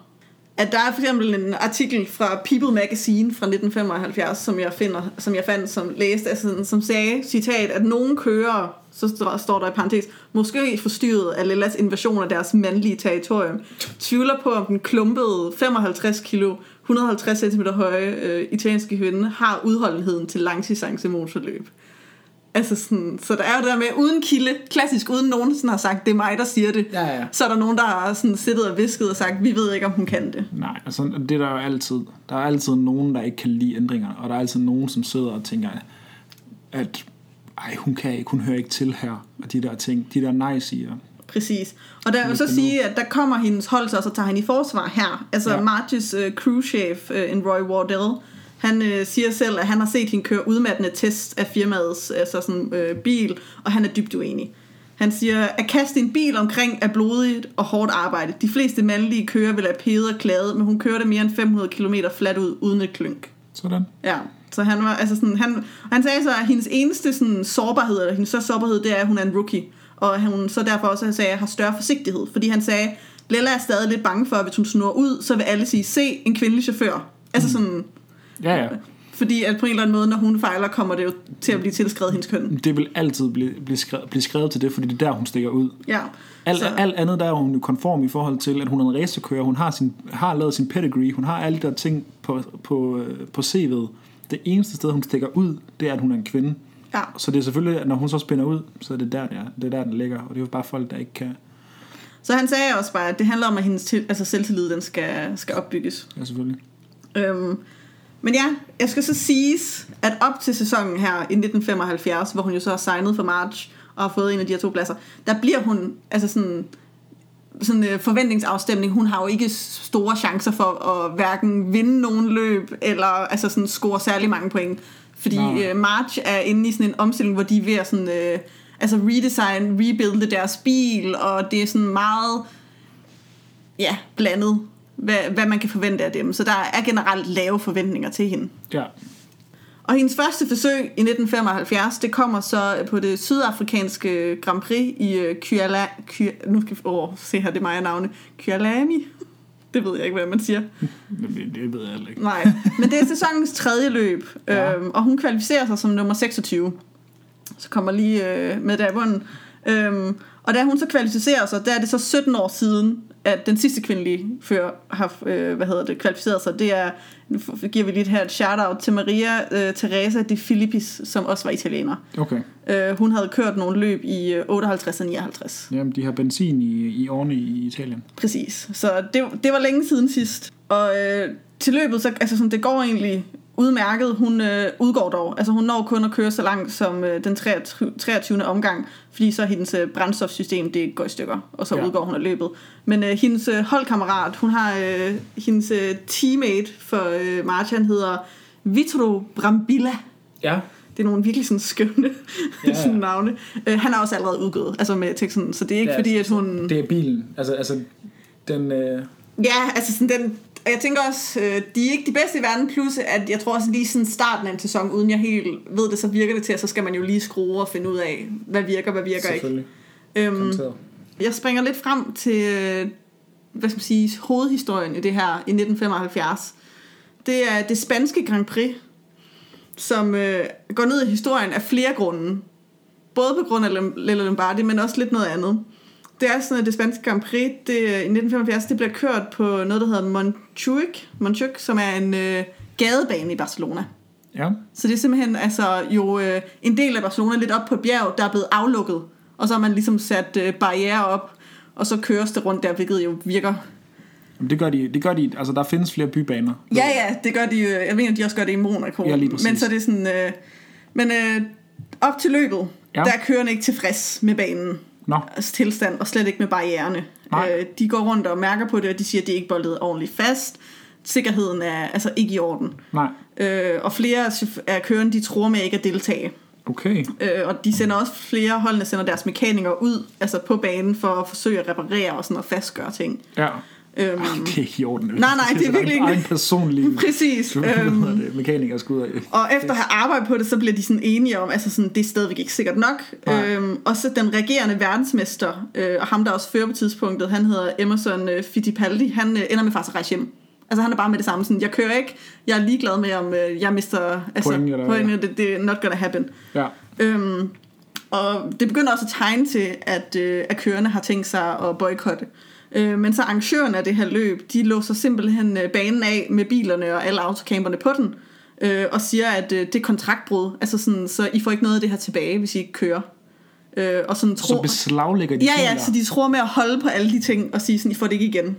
At der er for eksempel en artikel fra People Magazine fra 1975, som jeg, finder, som jeg fandt, som læste, altså, sådan, som sagde, citat, at nogen kører, så står- står der i parentes, måske forstyrret af Lillas invasion af deres mandlige territorium, tvivler på, om den klumpede 55 kilo, 150 cm høje øh, italienske kvinde har udholdenheden til langdistance motorløb. Altså sådan, så der er jo det der med, uden kilde, klassisk uden nogen sådan har sagt, det er mig, der siger det. Ja, ja. Så er der nogen, der har sådan siddet og visket og sagt, vi ved ikke, om hun kan det. Nej, altså det er der jo altid. Der er altid nogen, der ikke kan lide ændringer, og der er altid nogen, som sidder og tænker, at ej, hun kan ikke, hun hører ikke til her, og de der ting, de der nej-siger. Præcis. Og der Hvis så sige, at der kommer hendes hold så, og så tager han i forsvar her. Altså Ja. ja. Marges uh, crewchef, uh, en Roy Wardell, han uh, siger selv, at han har set hende køre udmattende test af firmaets altså sådan, uh, bil, og han er dybt uenig. Han siger, at kaste en bil omkring er blodigt og hårdt arbejde. De fleste mandlige kører vil have pædet og klaget, men hun kørte mere end 500 km fladt ud uden et klynk. Sådan. Ja, så han var, altså sådan, han, han sagde så, at hendes eneste sådan, sårbarhed, eller hendes største sårbarhed, det er, at hun er en rookie. Og hun så derfor også sagde, at har større forsigtighed. Fordi han sagde, Lella er stadig lidt bange for, at hvis hun snurrer ud, så vil alle sige, se en kvindelig chauffør. Altså sådan, Ja, ja. Fordi at på en eller anden måde, når hun fejler, kommer det jo til at blive tilskrevet hendes køn. Det vil altid blive, blive, skrevet, blive skrevet til det, fordi det er der, hun stikker ud. Ja. Alt, Så- alt andet der er hun jo konform i forhold til, at hun er en racerkører, hun har, sin, har lavet sin pedigree, hun har alle de der ting på, på, øh, på CV'et. Det eneste sted, hun stikker ud, det er, at hun er en kvinde. Ja. Så det er selvfølgelig, at når hun så spænder ud, så er det der, det er, det er der, den ligger. Og det er jo bare folk, der ikke kan... Så han sagde også bare, at det handler om, at hendes til, altså selvtillid den skal, skal opbygges. Ja, selvfølgelig. Øhm, men ja, jeg skal så siges, at op til sæsonen her i 1975, hvor hun jo så har signet for March og har fået en af de her to pladser, der bliver hun altså sådan sådan en forventningsafstemning. Hun har jo ikke store chancer for at hverken vinde nogen løb, eller altså sådan score særlig mange point. Fordi øh, March er inde i sådan en omstilling, hvor de er ved at sådan, øh, altså redesign, rebuilde deres bil, og det er sådan meget ja, blandet, hvad, hvad man kan forvente af dem. Så der er generelt lave forventninger til hende. Ja. Og hendes første forsøg i 1975, det kommer så på det sydafrikanske Grand Prix i øh, Kyala... Ky, nu skal vi åh, se her, det er mig navne. Kyalami? Det ved jeg ikke, hvad man siger. Det, det ved jeg heller ikke. Nej, men det er sæsonens tredje løb, Ja. øhm, og hun kvalificerer sig som nummer 26. Så kommer lige øh, med der i bunden. Øhm, og da hun så kvalificerer sig, der er det så 17 år siden, at den sidste kvindelige fører har øh, hvad hedder det, kvalificeret sig. Det er, nu giver vi lige her et shout-out til Maria øh, Teresa de Filippis, som også var italiener. Okay. Øh, hun havde kørt nogle løb i øh, 58 og 59. Jamen, de har benzin i, i årene i Italien. Præcis. Så det, det var længe siden sidst. Og øh, til løbet, så, altså, sådan, det går egentlig udmærket. Hun øh, udgår dog. Altså hun når kun at køre så langt som øh, den 23. 23. omgang, fordi så hendes øh, brændstofsystem det går i stykker, og så Ja. udgår hun af løbet. Men øh, hendes øh, holdkammerat, hun har øh, hendes øh, teammate for øh, March, han hedder Vitro Brambilla. Ja. Det er nogle virkelig sådan skønne ja, ja. sådan navne. Øh, han er også allerede udgået, altså med teksten, så det er ikke Ja, fordi, at hun... Det er bilen. Altså, altså den... Øh, Ja, altså sådan den... Og jeg tænker også, øh, de er ikke de bedste i verden, plus at jeg tror også lige sådan starten af en sæson, uden jeg helt ved det, så virker det til, at så skal man jo lige skrue og finde ud af, hvad virker, hvad virker ikke. Øhm, jeg springer lidt frem til, øh, hvad skal man sige, hovedhistorien i det her i 1975. Det er det spanske Grand Prix, som øh, går ned i historien af flere grunde. Både på grund af Lella Lombardi, men også lidt noget andet. Det er sådan, at det spanske Grand Prix det, i 1975, det bliver kørt på noget, der hedder Montjuic, Montjuic som er en øh, gadebane i Barcelona. Ja. Så det er simpelthen altså, jo øh, en del af Barcelona lidt op på et bjerg, der er blevet aflukket. Og så har man ligesom sat øh, barriere op, og så køres det rundt der, hvilket jo virker. Jamen, det gør de, det gør de, altså der findes flere bybaner. Ja, ja, det gør de jo. Jeg mener, de også gør det i Monaco. Ja, lige præcis. Men så er det sådan... Øh, men øh, op til løbet, ja. der er kørende ikke tilfreds med banen. Altså tilstand, og slet ikke med barriererne. Nej. Øh, de går rundt og mærker på det, og de siger, at det er ikke boldet ordentligt fast. Sikkerheden er altså ikke i orden. nej. Øh, og flere af kørende, de tror med ikke at deltage. Okay. Øh, og de sender også flere holdene sender deres mekanikere ud altså på banen for at forsøge at reparere og sådan at fastgøre ting. Ja. Øhm, Ej, det er ikke i orden. Nej, nej, det er virkelig ikke- ikke. En personlig præcis. øhm, Øhm, det, mekaniker skulle ud af. og efter at have arbejdet på det, så bliver de sådan enige om, altså sådan, det er stadigvæk ikke sikkert nok. Nej. Øhm, og så den regerende verdensmester, øh, og ham der også fører på tidspunktet, han hedder Emerson øh, Fittipaldi, han øh, ender med faktisk at rejse hjem. Altså han er bare med det samme, sådan, jeg kører ikke, jeg er ligeglad med, om øh, jeg mister altså, Point eller point, hvad? det, det er not gonna happen. Ja. Øhm, og det begynder også at tegne til, at, øh, at kørerne har tænkt sig at boykotte. Øh, men så arrangørerne af det her løb, de låser simpelthen øh, banen af med bilerne og alle autocamperne på den, øh, og siger, at øh, det er kontraktbrud, altså sådan, så I får ikke noget af det her tilbage, hvis I ikke kører. Øh, og sådan Så tror, beslaglægger de Ja, ja, så de tror med at holde på alle de ting og sige sådan, I får det ikke igen.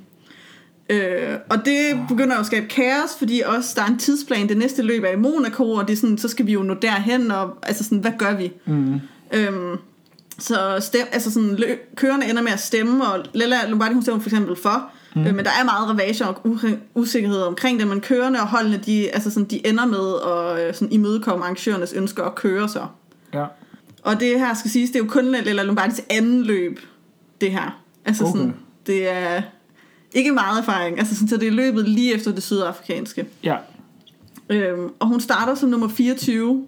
Øh, og det begynder jo at skabe kaos, fordi også der er en tidsplan, det næste løb er i Monaco, og det er sådan, så skal vi jo nå derhen, og altså sådan, hvad gør vi? Mm. Øhm, så stem, altså sådan, lø, kørerne ender med at stemme, og Lella Lombardi hun stemmer for eksempel for, mm. øh, men der er meget ravage og usikkerhed omkring det, men kørerne og holdene, de, altså sådan, de ender med at øh, sådan, imødekomme arrangørernes ønsker at køre så. Ja. Og det her skal siges, det er jo kun Lella Lombardis anden løb, det her. Altså Okay. sådan, det er ikke meget erfaring, altså sådan, så det er løbet lige efter det sydafrikanske. Ja. Øhm, og hun starter som nummer 24,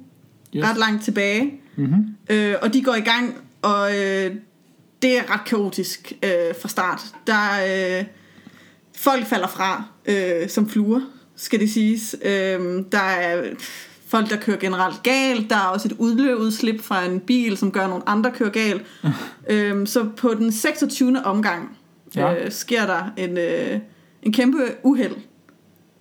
Yes. ret langt tilbage. Mm-hmm. Øh, og de går i gang, og øh, det er ret kaotisk øh, fra start. Der øh, folk falder fra øh, som fluer, skal det siges. Øhm, der er folk, der kører generelt galt. Der er også et udløbudslip fra en bil, som gør, at nogle andre kører galt. øhm, så på den 26. omgang Ja. øh, sker der en, øh, en kæmpe uheld,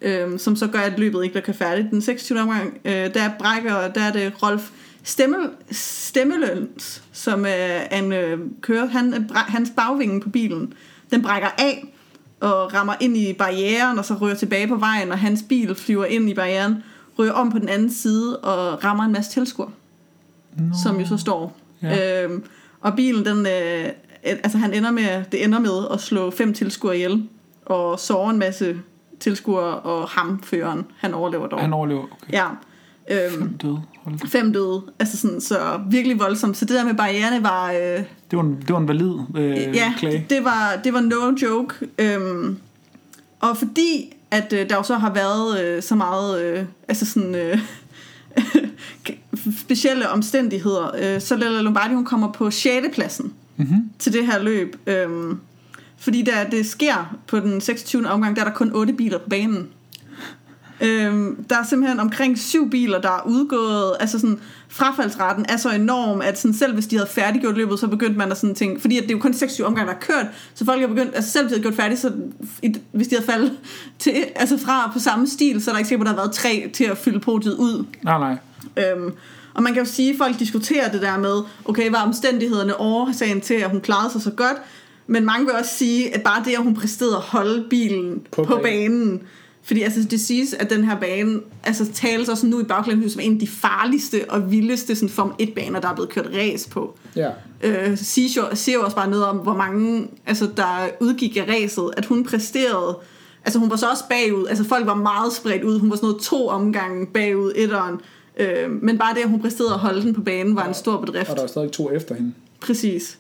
øhm, som så gør, at løbet ikke bliver færdigt. Den 26. omgang, øh, der brækker, der er det Rolf Stemmel, Stemmeløns, som er en øh, kører, han, øh, hans bagvinge på bilen, den brækker af og rammer ind i barrieren, og så ryger tilbage på vejen, og hans bil flyver ind i barrieren, ryger om på den anden side og rammer en masse tilskuere, Nå. som jo så står. Ja. Øhm, og bilen, den, øh, altså han ender med, det ender med at slå fem tilskuere ihjel, og såre en masse tilskuere, og ham, føreren, han overlever dog. Han overlever. Okay. Ja. Øhm, Fem døde. Hold fem døde. Altså sådan, så virkelig voldsomt. Så det der med barriererne var... Øh, Det var en, det var en valid øh, ja, klage. det var, det var no joke. Øhm, og fordi at øh, der jo så har været øh, så meget... Øh, altså sådan... Øh, specielle omstændigheder, øh, så Lella Lombardi hun kommer på 6. pladsen Mm-hmm. til det her løb. Øhm, fordi da det sker på den 26. omgang, der er der kun 8 biler på banen. Øhm, der er simpelthen omkring syv biler, der er udgået. Altså sådan, frafaldsraten er så enorm, at sådan, selv hvis de havde færdiggjort løbet, så begyndte man at sådan tænke, fordi at det er jo kun 26 omgange, der er kørt, så folk er begyndt, altså selv hvis de havde gjort færdigt, så hvis de havde faldet til, altså fra på samme stil, så er der ikke sikkert, at der har været tre til at fylde podiet ud. Nej, nej. Øhm, og man kan jo sige, at folk diskuterer det der med, okay, hvad er omstændighederne årsagen til, at hun klarede sig så godt, men mange vil også sige, at bare det, at hun præsterede at holde bilen På på, på banen. banen, fordi altså, det siges, at den her bane altså, tales også nu i bagklæden som en af de farligste og vildeste sådan, Form 1-baner, der er blevet kørt race på. Ja. Øh, siger, siger jo også bare noget om, hvor mange altså, der udgik af racet, at hun præsterede, altså hun var så også bagud, altså folk var meget spredt ud, hun var sådan noget to omgange bagud, etteren, øh, men bare det, at hun præsterede at holde den på banen, var en stor bedrift. Og der er stadig to efter hende. Præcis.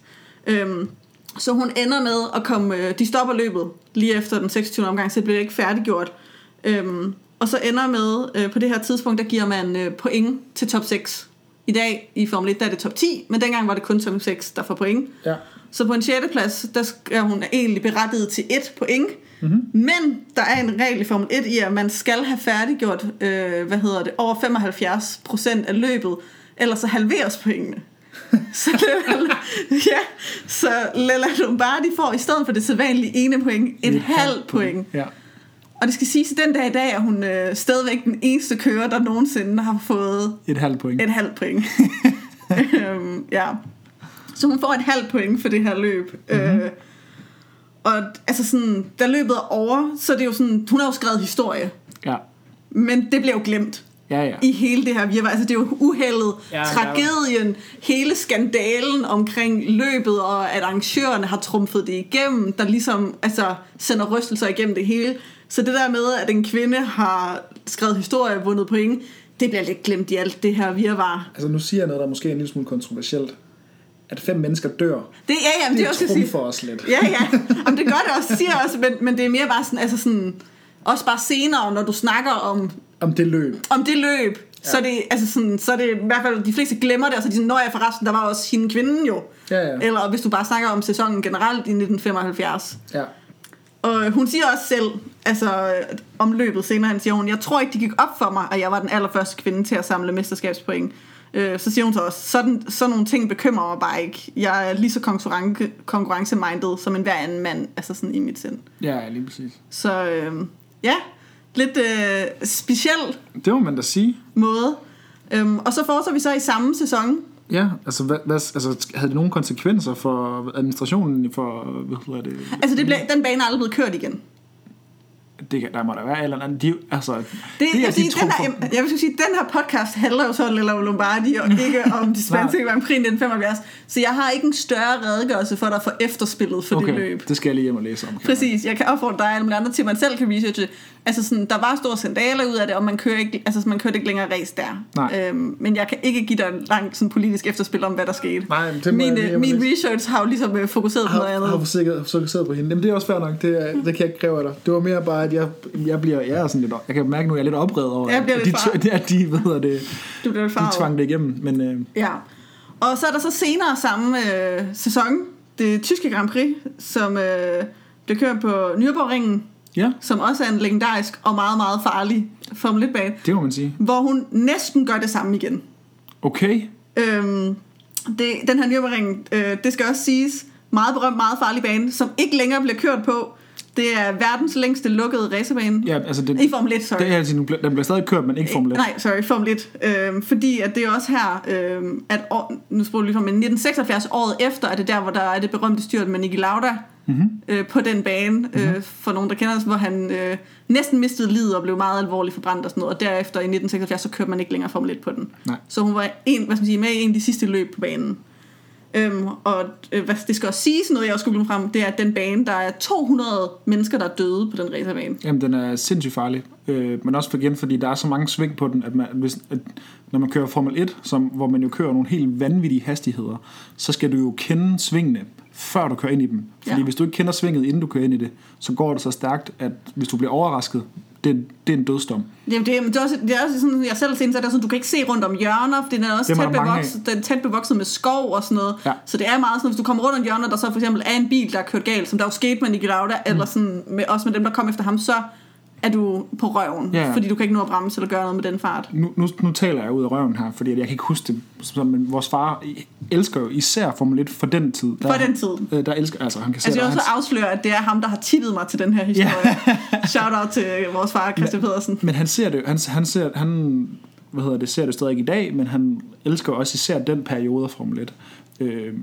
Øhm, så hun ender med at komme... Øh, de stopper løbet lige efter den 26. omgang, så det bliver ikke færdiggjort. Øhm, og så ender med, øh, på det her tidspunkt, der giver man øh, point til top 6. I dag i Formel 1, der er det top 10, men dengang var det kun top 6, der får point. Ja. Så på en 6. plads, der er hun egentlig berettiget til et point. Mm-hmm. Men der er en regel i Formel 1 i, at man skal have færdiggjort, øh, hvad hedder det, over 75 procent af løbet, ellers så halveres pointene. så, Lella, ja, så Lella Lombardi får i stedet for det sædvanlige ene point, et, et halvt point. Ja. Og det skal siges, at den dag i dag er hun øh, stadigvæk den eneste kører, der nogensinde har fået Et halvt point. et halvt point. øhm, ja. Så hun får et halvt point for det her løb. Mm-hmm. Øh, og altså sådan, da løbet er over, så er det jo sådan, hun har jo skrevet historie. Ja. Men det bliver jo glemt Ja, ja. i hele det her virvar. Altså det er jo uheldet, Ja, ja, tragedien, hele skandalen omkring løbet, og at arrangørerne har trumfet det igennem, der ligesom altså, sender rystelser igennem det hele. Så det der med, at en kvinde har skrevet historie og vundet point, det bliver lidt glemt i alt det her virvar. Altså nu siger jeg noget, der måske er en lille smule kontroversielt. At fem mennesker dør, Det, ja, ja, men det, det er også sige. trumfer os lidt. Ja, ja. Jamen, det gør det også, siger også, men, men det er mere bare sådan, altså sådan, også bare senere, når du snakker om, Om det løb. om det løb, ja. så, det, altså sådan, så det i hvert fald, de fleste glemmer det, og så er de sådan, når jeg forresten, der var også hende kvinden jo. Ja, ja. Eller hvis du bare snakker om sæsonen generelt i 1975. Ja. Og hun siger også selv, altså om løbet senere, han siger hun, jeg tror ikke, det gik op for mig, at jeg var den allerførste kvinde til at samle mesterskabspoint. Øh, så siger hun så også, sådan, sådan nogle ting bekymrer mig bare ikke. Jeg er lige så konkurrence, konkurrencemindet som en hver anden mand, altså sådan i mit sind. Ja, lige præcis. Så øh, ja, lidt øh, speciel Det må man da sige. måde. Øhm, og så fortsætter vi så i samme sæson. Ja, altså, hvad, hvad, altså havde det nogle konsekvenser for administrationen for, hvad hedder det? Altså det blev, den bane er aldrig blevet kørt igen. det kan, der må der være eller andet. De, altså, Det, det det er jeg, de sige, den her, jeg vil sige, den her podcast handler jo så om Lella Lombardi, og ikke om de spanske Grand Prix 1975. Så jeg har ikke en større redegørelse for dig for efterspillet for okay, det løb. det skal jeg lige hjem og læse om. jeg Præcis, jeg kan opfordre dig og andre til, at man selv kan researche. Altså sådan, der var store sandaler ud af det, og man kører ikke, altså man kørte ikke længere race der. Nej. Øhm, men jeg kan ikke give dig en lang sådan, politisk efterspil om, hvad der skete. Nej, men det min, jeg min research har jo ligesom øh, fokuseret på noget har, andet. har forsikret, fokuseret på hende. Jamen, det er også fair nok. Det, det kan jeg ikke kræve af dig. Det var mere bare, at jeg, jeg bliver jeg er sådan lidt, jeg kan mærke nu, at jeg er lidt oprevet over, Jeg at de, farvet. at de, hedder det, Du bliver de tvang det igennem. Men øh, Ja. Og så er der så senere samme øh, sæson, det tyske Grand Prix, som øh, blev kørt på Nürburgringen. Ja, som også er en legendarisk og meget, meget farlig Formel 1-bane, det må man sige. hvor hun næsten gør det samme igen. Okay. Øhm, det, den her Nürburgring, øh, det skal også siges, meget berømt, meget farlig bane, som ikke længere bliver kørt på. Det er verdens længste lukkede racerbane. Ja, altså det, I Formel 1, sorry. det er altså, den bliver- stadig kørt, men ikke Formel 1. Nej, sorry, Formel 1. Øhm, fordi at det er også her, øhm, at år, nu spørger jeg lige fra, men 1976, året efter, er det der, hvor der er det berømte styrt med Niki Lauda mm-hmm. øh, på den bane. Mm-hmm. Øh, for nogen, der kender os, hvor han øh, næsten mistede livet og blev meget alvorligt forbrændt og sådan noget. Og derefter i 1976, så kørte man ikke længere Formel 1 på den. Nej. Så hun var en, hvad skal man sige, med i en af de sidste løb på banen. Øhm, og øh, hvad, det skal også siges noget, jeg også skulle frem, det er, at den bane, der er 200 mennesker, der er døde på den racerbane. Jamen, den er sindssygt farlig. Øh, men også for igen, fordi der er så mange sving på den, at, man, hvis, at når man kører Formel 1, som, hvor man jo kører nogle helt vanvittige hastigheder, så skal du jo kende svingene, før du kører ind i dem. Fordi Ja. hvis du ikke kender svinget, inden du kører ind i det, så går det så stærkt, at hvis du bliver overrasket, det, det er en dødsdom. Jamen, det, det, er også, det er også sådan, jeg selv har set, så er det sådan, du kan ikke se rundt om hjørner, for den er også Det tæt bevokset, den er tæt bevokset med skov og sådan noget. Ja. Så det er meget sådan, hvis du kommer rundt om hjørner, der så for eksempel er en bil, der er kørt galt, som der jo skete med Niki Lauda, mm. eller sådan, med, også med dem, der kom efter ham, så er du på røven, Ja, ja. fordi du kan ikke nå at bremse eller gøre noget med den fart. Nu, nu, nu taler jeg ud af røven her, fordi jeg kan ikke huske det, men vores far elsker jo især Formel 1 for den tid. Der, For den tid. øh, Der elsker, altså han kan se, Altså jeg vil også hans, afsløre, at det er ham, der har tippet mig til den her historie. Shout out til vores far, Christian Pedersen. Men han ser det, han, han ser, han, hvad hedder det, ser det stadig i dag, men han elsker også især den periode af Formel 1. Øh,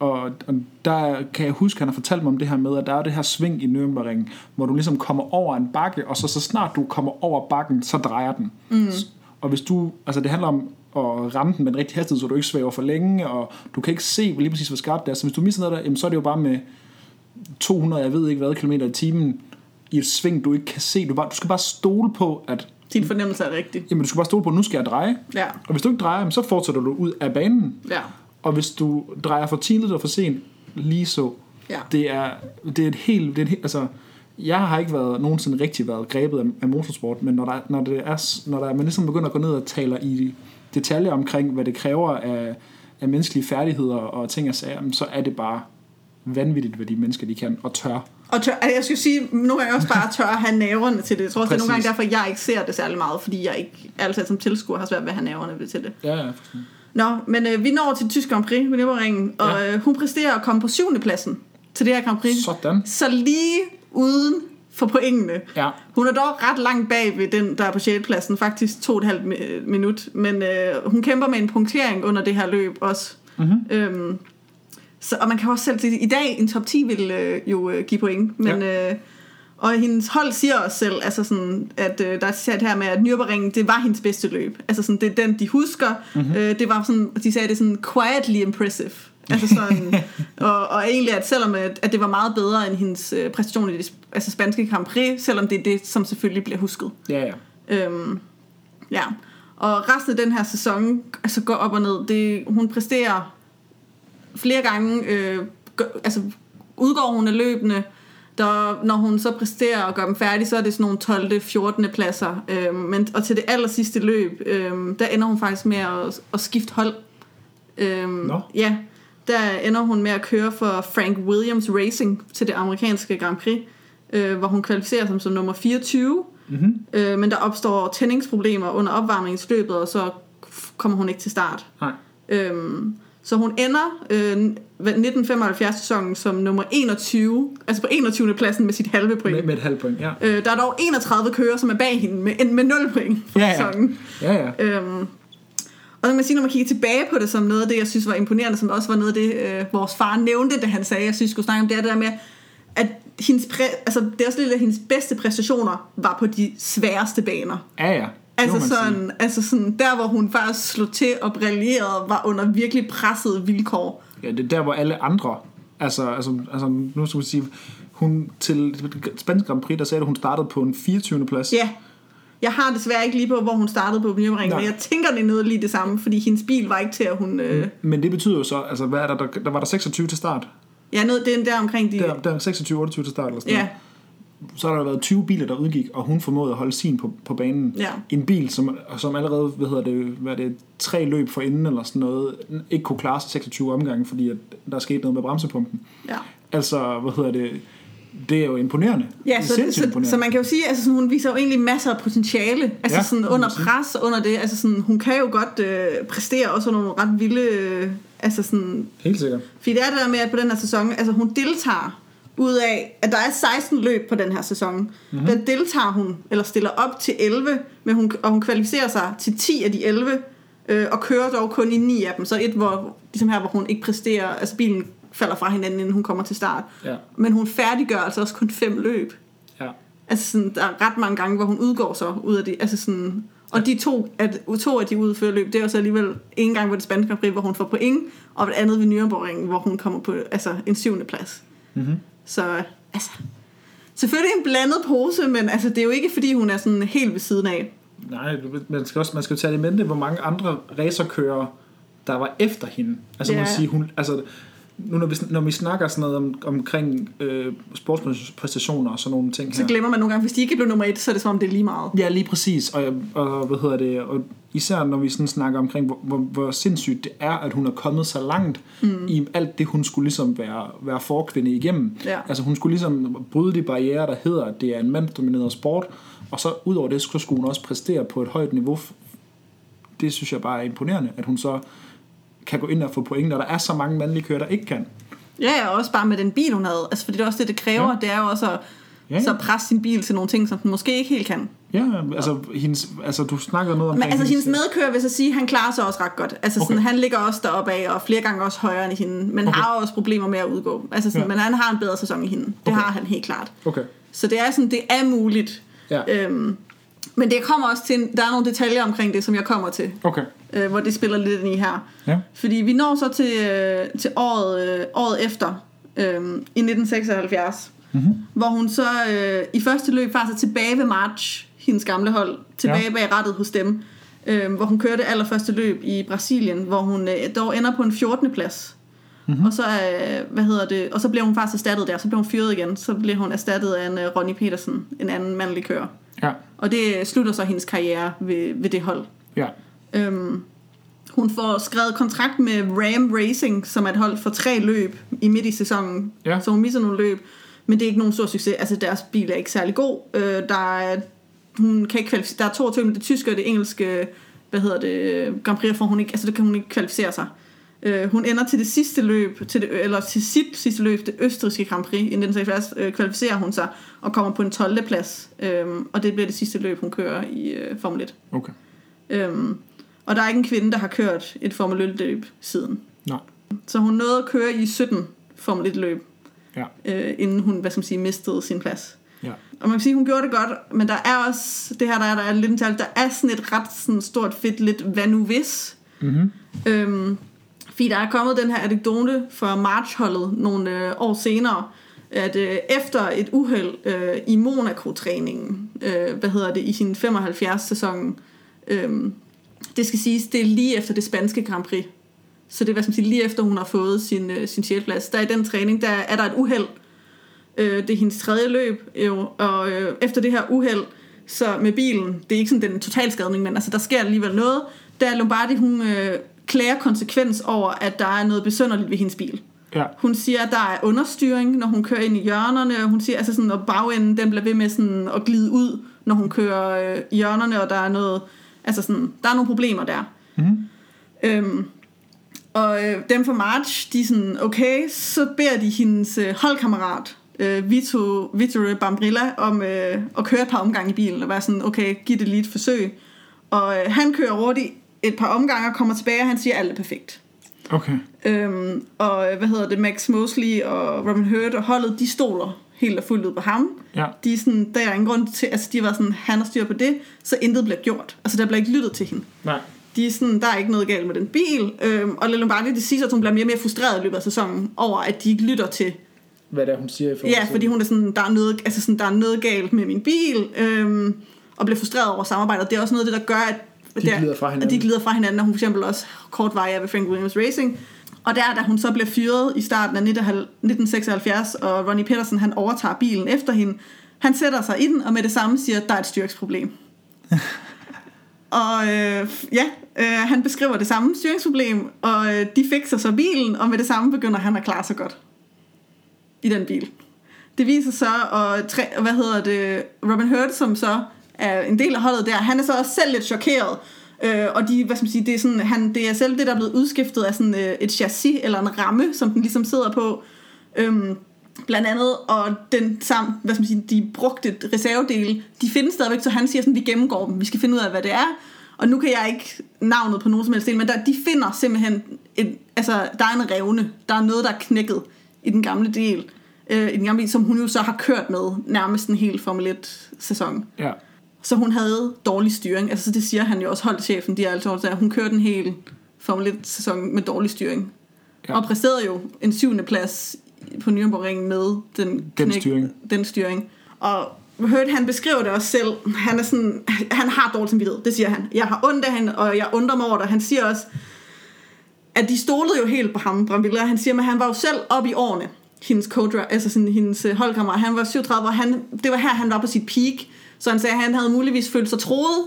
og, og der kan jeg huske, han har fortalt mig om det her med, at der er det her sving i Nürnbergring, hvor du ligesom kommer over en bakke, og så, så snart du kommer over bakken, så drejer den. Mm. Og hvis du, altså det handler om at ramme den med en rigtig hastighed, så du ikke svæver for længe, og du kan ikke se lige præcis, hvor skarpt det er. Så hvis du misser noget der, jamen, så er det jo bare med 200, jeg ved ikke hvad, kilometer i timen, i et sving, du ikke kan se. Du, bare, du skal bare stole på, at Din fornemmelse er rigtig. Jamen, du skal bare stole på, at nu skal jeg dreje. Ja, Og hvis du ikke drejer, så fortsætter du ud af banen. ja, Og hvis du drejer for tidligt eller for sent, lige så. ja. Det er, det er et helt... Det er et altså, jeg har ikke været, nogensinde rigtig været grebet af, af motorsport, men når, der, når, det er, når der, man ligesom begynder at gå ned og taler i detaljer omkring, hvad det kræver af, af menneskelige færdigheder og ting og sager, så er det bare vanvittigt, hvad de mennesker de kan og tør. Og tør, altså, jeg skulle sige, nogle gange også bare tør at have næverne til det. Jeg tror også, det er nogle gange derfor, jeg ikke ser det særlig meget, fordi jeg ikke altid som tilskuer har svært ved at have næverne til det. Ja, ja, fuldstændig. Nå, men øh, vi når til Tysk Grand Prix ved Nürburgringen, og Ja. øh, hun præsterer at komme på syvende pladsen til det her Grand Prix. Sådan. Så lige uden for pointene. Ja. Hun er dog ret langt bag ved den, der er på 6. pladsen, faktisk to og et halvt mi- minut. Men øh, hun kæmper med en punktering under det her løb også. Mm-hmm. Øhm, så, og man kan også selv sige, i dag en top 10 vil øh, jo øh, give point, men øh, og hendes hold siger også selv, altså sådan, at øh, der er sat her med, at Nürburgring, det var hendes bedste løb. Altså sådan, det er den, de husker. Mm-hmm. Øh, det var sådan, de sagde det sådan quietly impressive. Altså sådan, og, og egentlig, at selvom at, at det var meget bedre end hendes øh, præstation i det altså spanske Grand Prix, selvom det er det, som selvfølgelig bliver husket. Ja, ja. Øhm, ja. Og resten af den her sæson altså går op og ned. Det, hun præsterer flere gange, øh, gør, altså udgår hun af løbende, der, når hun så præsterer og gør dem færdige, så er det sådan nogle 12. 14. pladser. Øhm, men, og til det aller sidste løb, øhm, der ender hun faktisk med at, at skifte hold. Øhm, Nå. Ja, der ender hun med at køre for Frank Williams Racing til det amerikanske Grand Prix, øh, hvor hun kvalificerer sig som nummer 24. Mm-hmm. Øh, men der opstår tændingsproblemer under opvarmningsløbet, og så kommer hun ikke til start. Nej. Øhm, så hun ender øh, 1975-sæsonen som nummer 21, altså på 21. pladsen med sit halve point. Med, med et halvt point, ja. Øh, der er dog 31 kører, som er bag hende med, med 0 point for Ja, ja. sæsonen. Ja, ja. Øhm, og så kan man sige, når man kigger tilbage på det som noget af det, jeg synes var imponerende, som også var noget af det, øh, vores far nævnte, da han sagde, jeg synes, skulle snakke om, det er det der med, at hendes præ- altså, det er også lidt, at hendes bedste præstationer var på de sværeste baner. Ja, ja. Altså man sige. sådan, altså sådan, der hvor hun faktisk slog til og brillerede, var under virkelig pressede vilkår. Ja, det er der, hvor alle andre... Altså, altså, altså nu skal vi sige... Hun til Spansk Grand Prix, der sagde, at hun startede på en 24. plads. Ja, jeg har desværre ikke lige på, hvor hun startede på Nej. men jeg tænker, det noget lige det samme, fordi hendes bil var ikke til, at hun... Øh, Men det betyder jo så, altså hvad er der, der, der var der 26 til start. ja, noget, det er der omkring de... Der, der er 26-28 til start eller sådan ja, noget. Så har der været 20 biler, der udgik, og hun formåede at holde sin på, på banen. ja, En bil, som, som allerede, hvad hedder det, hvad det, tre løb for inden eller sådan noget, ikke kunne klare sig 26 omgange, fordi at der skete noget med bremsepumpen. ja. Altså, hvad hedder det, det er jo imponerende. Ja, det så, sindssygt så, imponerende. så man kan jo sige, altså sådan, hun viser jo egentlig masser af potentiale, altså Ja, sådan under pres og under det, altså sådan, hun kan jo godt øh, præstere også under nogle ret vilde, øh, altså sådan, Helt sikkert. fordi det er det der med, at på den her sæson, altså hun deltager ud af, at der er 16 løb på den her sæson, Mhm. mm-hmm. der deltager hun, eller stiller op til 11, men hun, og hun kvalificerer sig til 10 af de 11, øh, og kører dog kun i 9 af dem, så et, hvor, ligesom her, hvor hun ikke præsterer, altså bilen falder fra hinanden, inden hun kommer til start. Ja. Men hun færdiggør altså også kun fem løb. Ja. Altså sådan, der er ret mange gange, hvor hun udgår så ud af det. Altså sådan, og de to, at, to af de udfører løb, det er jo så alligevel en gang ved det spanske Grand Prix, hvor hun får point, og et andet ved Nürburgring, hvor hun kommer på altså, en syvende plads. Mm-hmm. Så altså, selvfølgelig en blandet pose, men altså, det er jo ikke, fordi hun er sådan helt ved siden af. Nej, man skal også man skal jo tage det i mente, hvor mange andre racerkører, der var efter hende. Altså, Ja. man sige, hun, altså nu når vi, når vi snakker sådan noget om, omkring øh, sportspræstationer og sådan nogle ting Så her. glemmer man nogle gange, hvis de ikke blev nummer et, så er det som om, det er lige meget. Ja, lige præcis. Og, og hvad hedder det? Og især når vi sådan snakker omkring, hvor, hvor, hvor sindssygt det er, at hun er kommet så langt mm. i alt det, hun skulle ligesom være, være forkvinde igennem. Ja. Altså hun skulle ligesom bryde de barriere, der hedder, at det er en mandsdomineret sport. Og så ud over det, så skulle hun også præstere på et højt niveau. Det synes jeg bare er imponerende, at hun så kan gå ind og få point, når der er så mange mandlige kører, der ikke kan. Ja, og også bare med den bil, hun havde. Altså, fordi det er også det, det kræver. Ja. Det er jo også at Ja, så presse sin bil til nogle ting, som den måske ikke helt kan. Ja, altså, hendes, altså du snakker noget om... Men altså hendes medkører vil så sige, han klarer sig også ret godt. Altså sådan, Okay. han ligger også deroppe af, og flere gange også højere end hende. Men Okay. har også problemer med at udgå. Altså sådan, Ja. Men han har en bedre sæson i hende. Det okay. har han helt klart. Okay. Så det er sådan, det er muligt. Ja. Øhm, men det kommer også til, en- der er nogle detaljer omkring det, som jeg kommer til. Okay. Øh, hvor det spiller lidt ind i her. Ja. Fordi vi når så til, øh, til året, øh, året efter, øh, i 1976, Mm-hmm. hvor hun så øh, i første løb faktisk er tilbage ved March, hendes gamle hold, tilbage Ja. bag rettet hos dem, øh, hvor hun kørte allerførste løb i Brasilien, hvor hun øh, dog ender på en 14. plads. Mhm. Mm-hmm. Og så, øh, hvad hedder det, og så bliver hun faktisk erstattet der, så bliver hun fyret igen, så bliver hun erstattet af en øh, Ronnie Petersen, en anden mandlig kører. Ja. Og det slutter så hendes karriere ved, ved det hold. Ja. Øhm, hun får skrevet kontrakt med Ram Racing, som er et hold for tre løb i midt i sæsonen. Ja. Så hun misser nogle løb. Men det er ikke nogen stor succes. Altså deres bil er ikke særlig god. Øh, der er, hun kan ikke kvalificere. Der er 22, men det tyske og det engelske, hvad hedder det, Grand Prix, for hun ikke, altså det kan hun ikke kvalificere sig. Øh, hun ender til det sidste løb, til det, eller til sit sidste løb, det østrigske Grand Prix i 1976, øh, kvalificerer hun sig og kommer på en 12. plads. Øh, og det bliver det sidste løb, hun kører i øh, Formel 1. Okay. Øhm, og der er ikke en kvinde, der har kørt et Formel 1 løb siden. Nej. Så hun nåede at køre i 17 Formel 1 løb, Ja. øh, inden hun, hvad skal man sige, mistede sin plads. Ja. Og man kan sige, hun gjorde det godt, men der er også, det her der er, der er lidt en der er sådan et ret sådan stort fedt lidt, hvad nu hvis? Mm-hmm. Øhm, fordi der er kommet den her anekdote fra marchholdet nogle øh, år senere, at øh, efter et uheld øh, i Monaco-træningen, øh, hvad hedder det, i sin 75-sæson, øh, det skal siges, det er lige efter det spanske Grand Prix. Så det er hvad skal man sige, lige efter hun har fået sin, øh, sin sjælplads. Der i den træning, der er der et uheld. Øh, det er hendes tredje løb, jo, og øh, efter det her uheld, så med bilen, det er ikke sådan den totalskadning, men altså, der sker alligevel noget. Der Lombardi, hun øh, klager konsekvens over, at der er noget besønderligt ved hendes bil. Ja. Hun siger, at der er understyring, når hun kører ind i hjørnerne, og hun siger, altså sådan, at bagenden den bliver ved med sådan at glide ud, når hun kører øh, i hjørnerne, og der er noget, altså sådan, der er nogle problemer der. Mm-hmm. Øhm, og øh, dem fra March, de er sådan, okay, så beder de hendes øh, holdkammerat, øh, Vito, Vittore Bambrilla, om øh, at køre et par omgange i bilen, og være sådan, okay, giv det lige et forsøg. Og øh, han kører hurtigt et par omgange og kommer tilbage, og han siger, at alt er perfekt. Okay. Øhm, og øh, hvad hedder det, Max Mosley og Robin Hurt og holdet, de stoler helt og fuldt ud på ham. Ja. De er sådan, der er ingen grund til, altså de var sådan, han har styr på det, så intet bliver gjort. Altså der bliver ikke lyttet til hende. Nej. De er sådan, der er ikke noget galt med den bil. Øhm, og Lombardi, det siger, at hun bliver mere og mere frustreret i løbet af sæsonen, over at de ikke lytter til. Hvad det er, hun siger i forhold Ja, fordi hun er sådan, der er noget, altså sådan, der er noget galt med min bil, øhm, og bliver frustreret over samarbejdet. Det er også noget af det, der gør, at De der, glider fra hinanden. At de glider fra hinanden, og hun for eksempel også kort vej er ved Frank Williams Racing. Og der, da hun så bliver fyret i starten af 1976, og Ronnie Peterson, han overtager bilen efter hende, han sætter sig i den, og med det samme siger, at der er et styrksproblem. og øh, ja, øh, han beskriver det samme styringsproblem, og øh, de fikser så bilen, og med det samme begynder han at klare sig godt i den bil. det viser sig, og tre, hvad hedder det, Robin Hurt, som så er en del af holdet der, han er så også selv lidt chokeret. Øh, og de, hvad skal man sige, det er, sådan, han, det er selv det, der er blevet udskiftet af sådan øh, et chassis, eller en ramme, som den ligesom sidder på. Øhm, blandt andet, og den sammen, hvad skal man sige, de brugte reservedele, de findes stadigvæk, så han siger sådan, vi gennemgår dem, vi skal finde ud af, hvad det er. Og nu kan jeg ikke navnet på nogen som helst del, men der, de finder simpelthen, en, altså der er en revne, der er noget, der er knækket i den gamle del, øh, i den gamle del, som hun jo så har kørt med nærmest en hel Formel 1 sæson. Ja. Så hun havde dårlig styring. Altså det siger han jo også, holdchefen, de er altså at hun kørte en hel Formel 1 sæson med dårlig styring. Ja. Og præsterede jo en syvende plads på Nürburgring med den, Den styring. den styring. Og Hurt, han beskriver det også selv. Han er sådan, han har dårlig samvittighed, det siger han. Jeg har ondt af hende, og jeg undrer mig over det. Han siger også, at de stolede jo helt på ham, Bramvilla. Han siger, at han var jo selv op i årene, hendes co altså sådan, hendes holdkammerat. Han var 37, og han, det var her, han var på sit peak. Så han sagde, at han havde muligvis følt sig troet.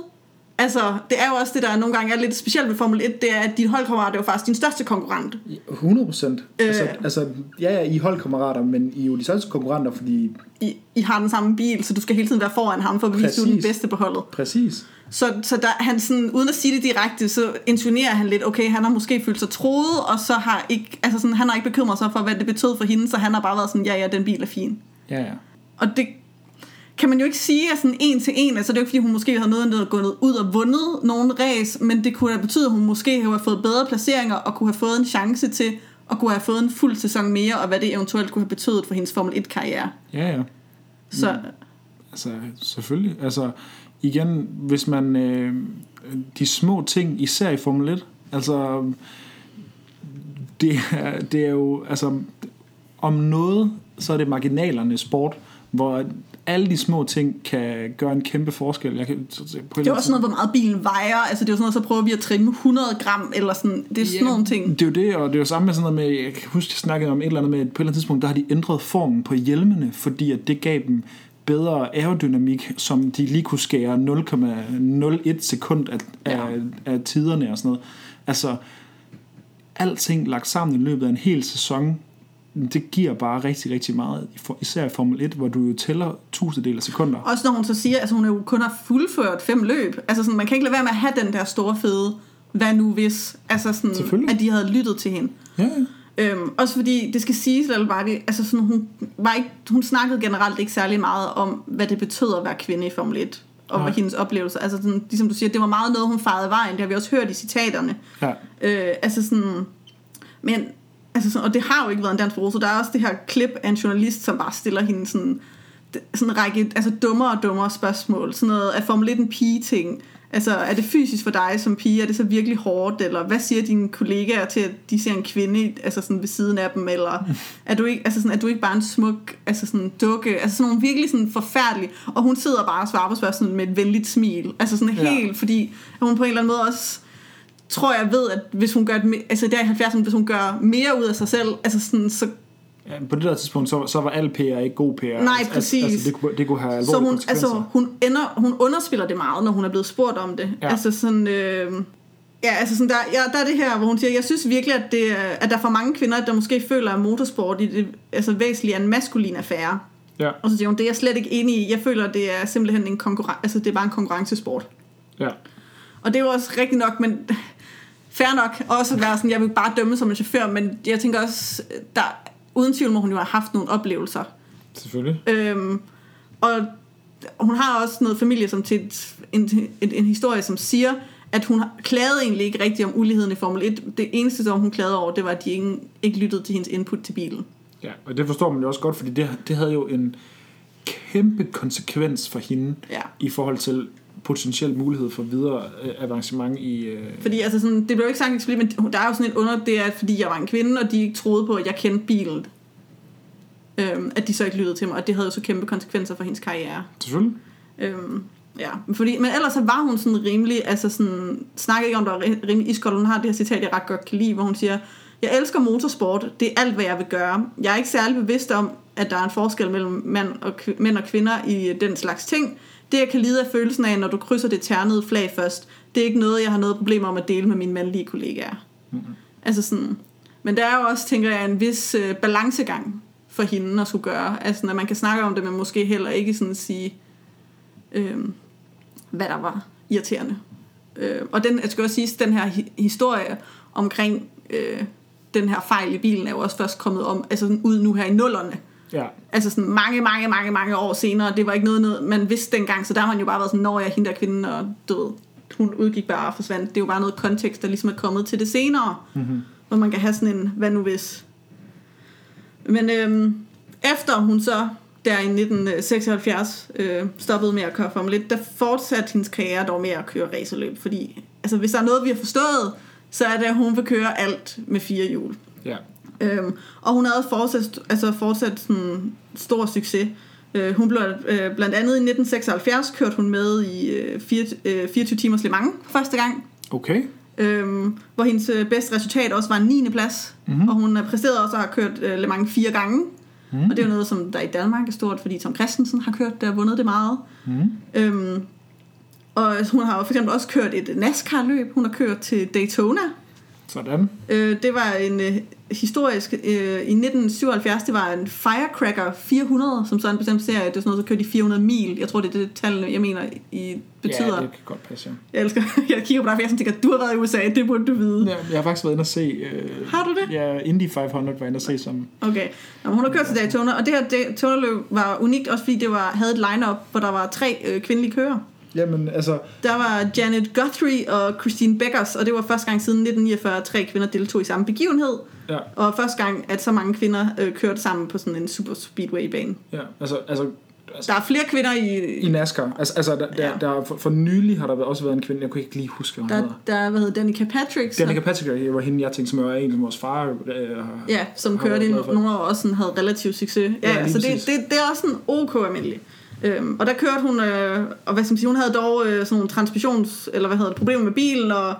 Altså, det er jo også det, der nogle gange er lidt specielt ved Formel 1, det er, at din holdkammerat er jo faktisk din største konkurrent. 100 procent. Øh. Altså, altså, ja, ja, I er holdkammerater, men I er jo de største konkurrenter, fordi I, I har den samme bil, så du skal hele tiden være foran ham, for at bevise, at du er den bedste på holdet. præcis. Så, så der, han sådan, uden at sige det direkte, så intonerer han lidt, okay, han har måske følt sig troet, og så har ikke, altså sådan, han har ikke bekymret sig for, hvad det betød for hende, så han har bare været sådan, ja, ja, den bil er fin. Ja, ja. Og det kan man jo ikke sige af sådan en til en, altså det er jo ikke fordi, hun måske havde noget, der gået ud og vundet nogen race, men det kunne da betyde, at hun måske have fået bedre placeringer, og kunne have fået en chance til at kunne have fået en fuld sæson mere, og hvad det eventuelt kunne have betydet for hendes Formel 1-karriere. Ja, ja. Så Altså, selvfølgelig. Altså, igen, hvis man... Øh, de små ting, især i Formel 1, altså... Det er, det er jo... Altså, om noget, så er det marginalernes sport, hvor alle de små ting kan gøre en kæmpe forskel. Jeg kan, så- så- på det er også noget, hvor meget bilen vejer, altså det er jo sådan noget, så prøver vi at trimme 100 gram, eller sådan, det er sådan nogle ting. Det er jo det, og det er jo samme med sådan noget med, jeg kan huske, jeg snakkede om et eller andet med, at på et eller andet tidspunkt, der har de ændret formen på hjelmene, fordi at det gav dem bedre aerodynamik, som de lige kunne skære 0,01 sekund af, Ja. af, af tiderne og sådan noget. Altså, alting lagt sammen i løbet af en hel sæson, det giver bare rigtig, rigtig meget, især i Formel 1, hvor du jo tæller tusindedel af sekunder. Også når hun så siger, at altså, hun jo kun har fuldført fem løb. Altså sådan, man kan ikke lade være med at have den der store fede, hvad nu hvis, altså sådan, at de havde lyttet til hende. Ja, ja. Øhm, også fordi, det skal siges, Barty, altså sådan, hun, var ikke, hun snakkede generelt ikke særlig meget om, hvad det betød at være kvinde i Formel 1, og Nej. hendes oplevelser. Altså sådan, ligesom du siger, det var meget noget, hun farede af vejen, det har vi også hørt i citaterne. ja. Øh, altså sådan, men, altså sådan, og det har jo ikke været en dans på roser. Der er også det her klip af en journalist, som bare stiller hende sådan, sådan en række altså dummere og dummere spørgsmål. Sådan noget, er Formel 1 en pige-ting? Altså, er det fysisk for dig som pige? Er det så virkelig hårdt? Eller hvad siger dine kollegaer til, at de ser en kvinde altså sådan ved siden af dem? Eller er du ikke, altså sådan, er du ikke bare en smuk altså sådan dukke? Altså sådan nogle virkelig sådan forfærdelige. Og hun sidder bare og svarer på spørgsmålet med et venligt smil. Altså sådan Ja. helt, fordi hun på en eller anden måde også tror jeg ved, at hvis hun gør altså der i 70'erne, hvis hun gør mere ud af sig selv, altså sådan, så, ja på det der tidspunkt, så, så var al PR ikke god PR. Nej, Altså, præcis. Altså, det, kunne, det kunne have alvorlige så hun, konsekvenser. altså, hun, ender, hun underspiller det meget, når hun er blevet spurgt om det. Ja. Altså sådan, øh, ja, altså sådan der, ja, der er det her, hvor hun siger, jeg synes virkelig, at, det, at der er for mange kvinder, der måske føler, at motorsport i det altså væsentligt er en maskulin affære. Ja, Og så siger hun, det er jeg slet ikke enig i. Jeg føler, at det er simpelthen en konkurrence, altså det er bare en konkurrencesport. ja. Og det er jo også rigtigt nok, men fair nok også at være sådan, jeg vil bare dømme som en chauffør, men jeg tænker også, der, uden tvivl må hun jo have haft nogle oplevelser. Selvfølgelig. Øhm, og hun har også noget familie, som til et, en, en, en historie, som siger, at hun klagede egentlig ikke rigtigt om uligheden i Formel 1. Det eneste, som hun klagede over, det var, at de ikke, ikke lyttede til hendes input til bilen. Ja, og det forstår man jo også godt, fordi det, det havde jo en kæmpe konsekvens for hende Ja. i forhold til potentiel mulighed for videre øh, avancement i... Øh, Fordi altså sådan, det blev ikke sagt eksplicit, men der er jo sådan et under, det er, at fordi jeg var en kvinde, og de ikke troede på, at jeg kendte bilen, øhm, at de så ikke lyttede til mig, og det havde jo så kæmpe konsekvenser for hendes karriere. selvfølgelig. Øhm, ja, fordi, men ellers så var hun sådan rimelig, altså sådan, snakker ikke om, der var ri- rimelig iskold. Hun har det her citat, jeg ret godt kan lide, hvor hun siger, jeg elsker motorsport, det er alt, hvad jeg vil gøre. Jeg er ikke særlig bevidst om, at der er en forskel mellem mænd og, kv- mænd og kvinder i den slags ting. Det, jeg kan lide af følelsen af, når du krydser det ternede flag først, det er ikke noget, jeg har noget problem om at dele med mine mandlige kollegaer. Mm-hmm. Altså sådan, men der er jo også, tænker jeg, en vis øh, balancegang. for hende at skulle gøre. Altså, når man kan snakke om det, men måske heller ikke sådan sige, øh, hvad der var irriterende. Øh, og den, jeg skal også sige, den her hi- historie omkring øh, den her fejl i bilen er jo også først kommet om, altså sådan ud nu her i nullerne. Ja. Altså sådan mange, mange, mange, mange år senere. Det var ikke noget, noget man vidste dengang, så der har man jo bare været sådan, når jeg hende der kvinden, og ved, hun udgik bare og forsvandt. Det er jo bare noget kontekst, der ligesom er kommet til det senere. Mm-hmm. Hvor man kan have sådan en, hvad nu hvis. Men øhm, efter hun så der i 1976 øh, stoppede med at køre Formel 1, der fortsatte hendes karriere dog med at køre racerløb, fordi altså, hvis der er noget, vi har forstået, så er det, at hun vil køre alt med fire hjul. Ja. Øhm, og hun havde fortsat, altså fortsat sådan stor succes. Øh, hun blev øh, blandt andet i 1976 kørt hun med i øh, 4, øh, 24 timers Le Mans første gang. Okay. Øhm, hvor hendes øh, bedste resultat også var en 9. plads. Mm-hmm. Og hun er præsteret også at have kørt øh, Le Mans fire gange. Mm. Og det er jo noget, som der i Danmark er stort, fordi Tom Christensen har kørt det og vundet det meget. Mm. Øhm, og hun har for eksempel også kørt et NASCAR-løb. Hun har kørt til Daytona. Sådan. Øh, det var en øh, historisk... Øh, I 1977, det var en Firecracker 400, som så er en bestemt serie. Det er sådan noget, så kørte de 400 mil. Jeg tror, det er det tal, jeg mener, I betyder. Ja, det kan godt passe, ja. Jeg elsker, jeg kigger på dig, for jeg sådan tænker, du har været i USA, det burde du vide. ja. Jeg har faktisk været inde og se... Øh, Har du det? Ja, Indy 500 var inde og se som... Okay. Nå, hun har kørt til Daytona, og det her Daytona-løb var unikt, også fordi det var, havde et line-up, hvor der var tre øh, kvindelige kører. Jamen, altså... Der var Janet Guthrie og Christine Beckers, og det var første gang siden 1949, at tre kvinder deltog i samme begivenhed. Ja, Og første gang, at så mange kvinder øh, kørte sammen på sådan en super speedway-bane. ja. Altså, altså, altså Der er flere kvinder i... i NASCAR. Altså, altså der, der, Ja. der, for, for nylig har der også været en kvinde, jeg kunne ikke lige huske, hvad hun Der, hedder. der er, hvad hedder Danica Patrick, som, Danica Patrick var hende, jeg tænkte, som er en af vores far. Øh, ja, som kørte i nogle år også sådan, havde relativ succes. Ja, Ja, ja så det, det, det er også sådan ok almindeligt. Øhm, og der kørte hun, øh, og hvad skal man sige, hun havde dog øh, sådan nogle transmissions, eller hvad hedder det, problemer med bilen, og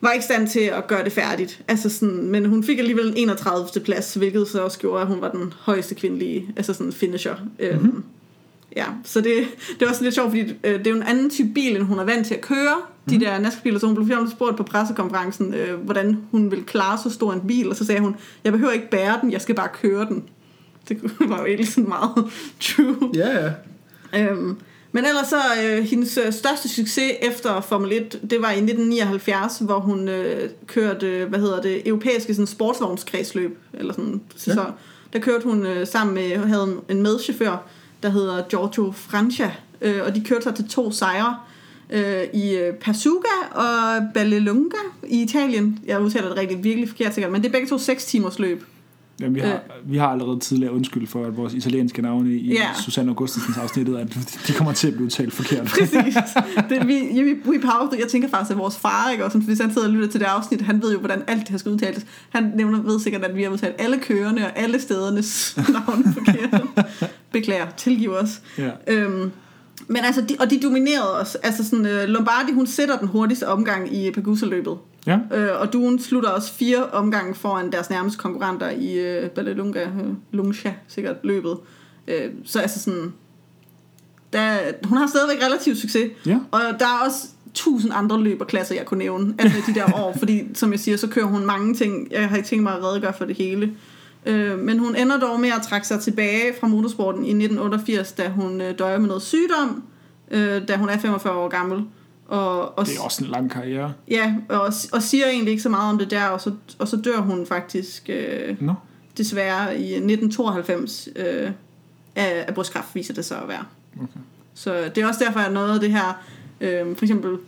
var ikke stand til at gøre det færdigt. Altså sådan, men hun fik alligevel en 31. plads, hvilket så også gjorde, at hun var den højeste kvindelige, altså sådan finisher. Øhm, mm-hmm. Ja, så det, det er også lidt sjovt, fordi øh, det er jo en anden type bil, end hun er vant til at køre. De Mhm. der NASCAR-biler, så hun blev spurgt på pressekonferencen, øh, hvordan hun ville klare så stor en bil, og så sagde hun, jeg behøver ikke bære den, jeg skal bare køre den. Det var jo egentlig sådan meget true. Ja, ja. Øhm, men ellers så, øh, hendes øh, største succes efter Formel 1, det var i 1979, hvor hun øh, kørte, øh, hvad hedder det, europæiske sådan, sportsvognskredsløb, eller sådan, så, Ja. der kørte hun øh, sammen med, havde en- en medchauffør, der hedder Giorgio Francia, øh, og de kørte sig til to sejre øh, i øh, Pasuga og Ballelunga i Italien. Jeg udtaler det rigtig virkelig forkert sikkert, men det er begge to 6 timers løb. Jamen, vi, har, vi har allerede tidligere undskyld for, at vores italienske navne i Ja. Susanne Augustensens afsnittet, at de kommer til at blive talt forkert. Præcis. Det, vi, ja, vi, jeg tænker faktisk, at vores far, ikke, og sådan, hvis han sidder og lytter til det afsnit, han ved jo, hvordan alt det her skal udtales. Han nævner, ved sikkert, at vi har udtalt alle kørende og alle stedernes navne forkert. Beklager, tilgiv os. ja. Øhm, men altså, de, og de dominerede os. Altså sådan, øh, Lombardi, hun sætter den hurtigste omgang i Pagusa-løbet. Ja. Øh, og Duen slutter også fire omgange foran deres nærmeste konkurrenter i øh, Ballelunga, øh, Lungsha, sikkert løbet. Øh, så altså sådan, der, hun har stadigvæk relativ succes. Ja. Og der er også tusind andre løberklasser, jeg kunne nævne, altså de der år, fordi som jeg siger, så kører hun mange ting. Jeg har ikke tænkt mig at redegøre for det hele. Øh, men hun ender dog med at trække sig tilbage fra motorsporten i 1988, da hun øh, døjer med noget sygdom, øh, da hun er 45 år gammel. Og, og Det er også en lang karriere. Ja, og, og siger egentlig ikke så meget om det der, og så, og så dør hun faktisk øh, Nå. desværre i 1992 øh, af, af brystkræft, viser det så at være. Okay. Så det er også derfor, at noget af det her, øh, for eksempel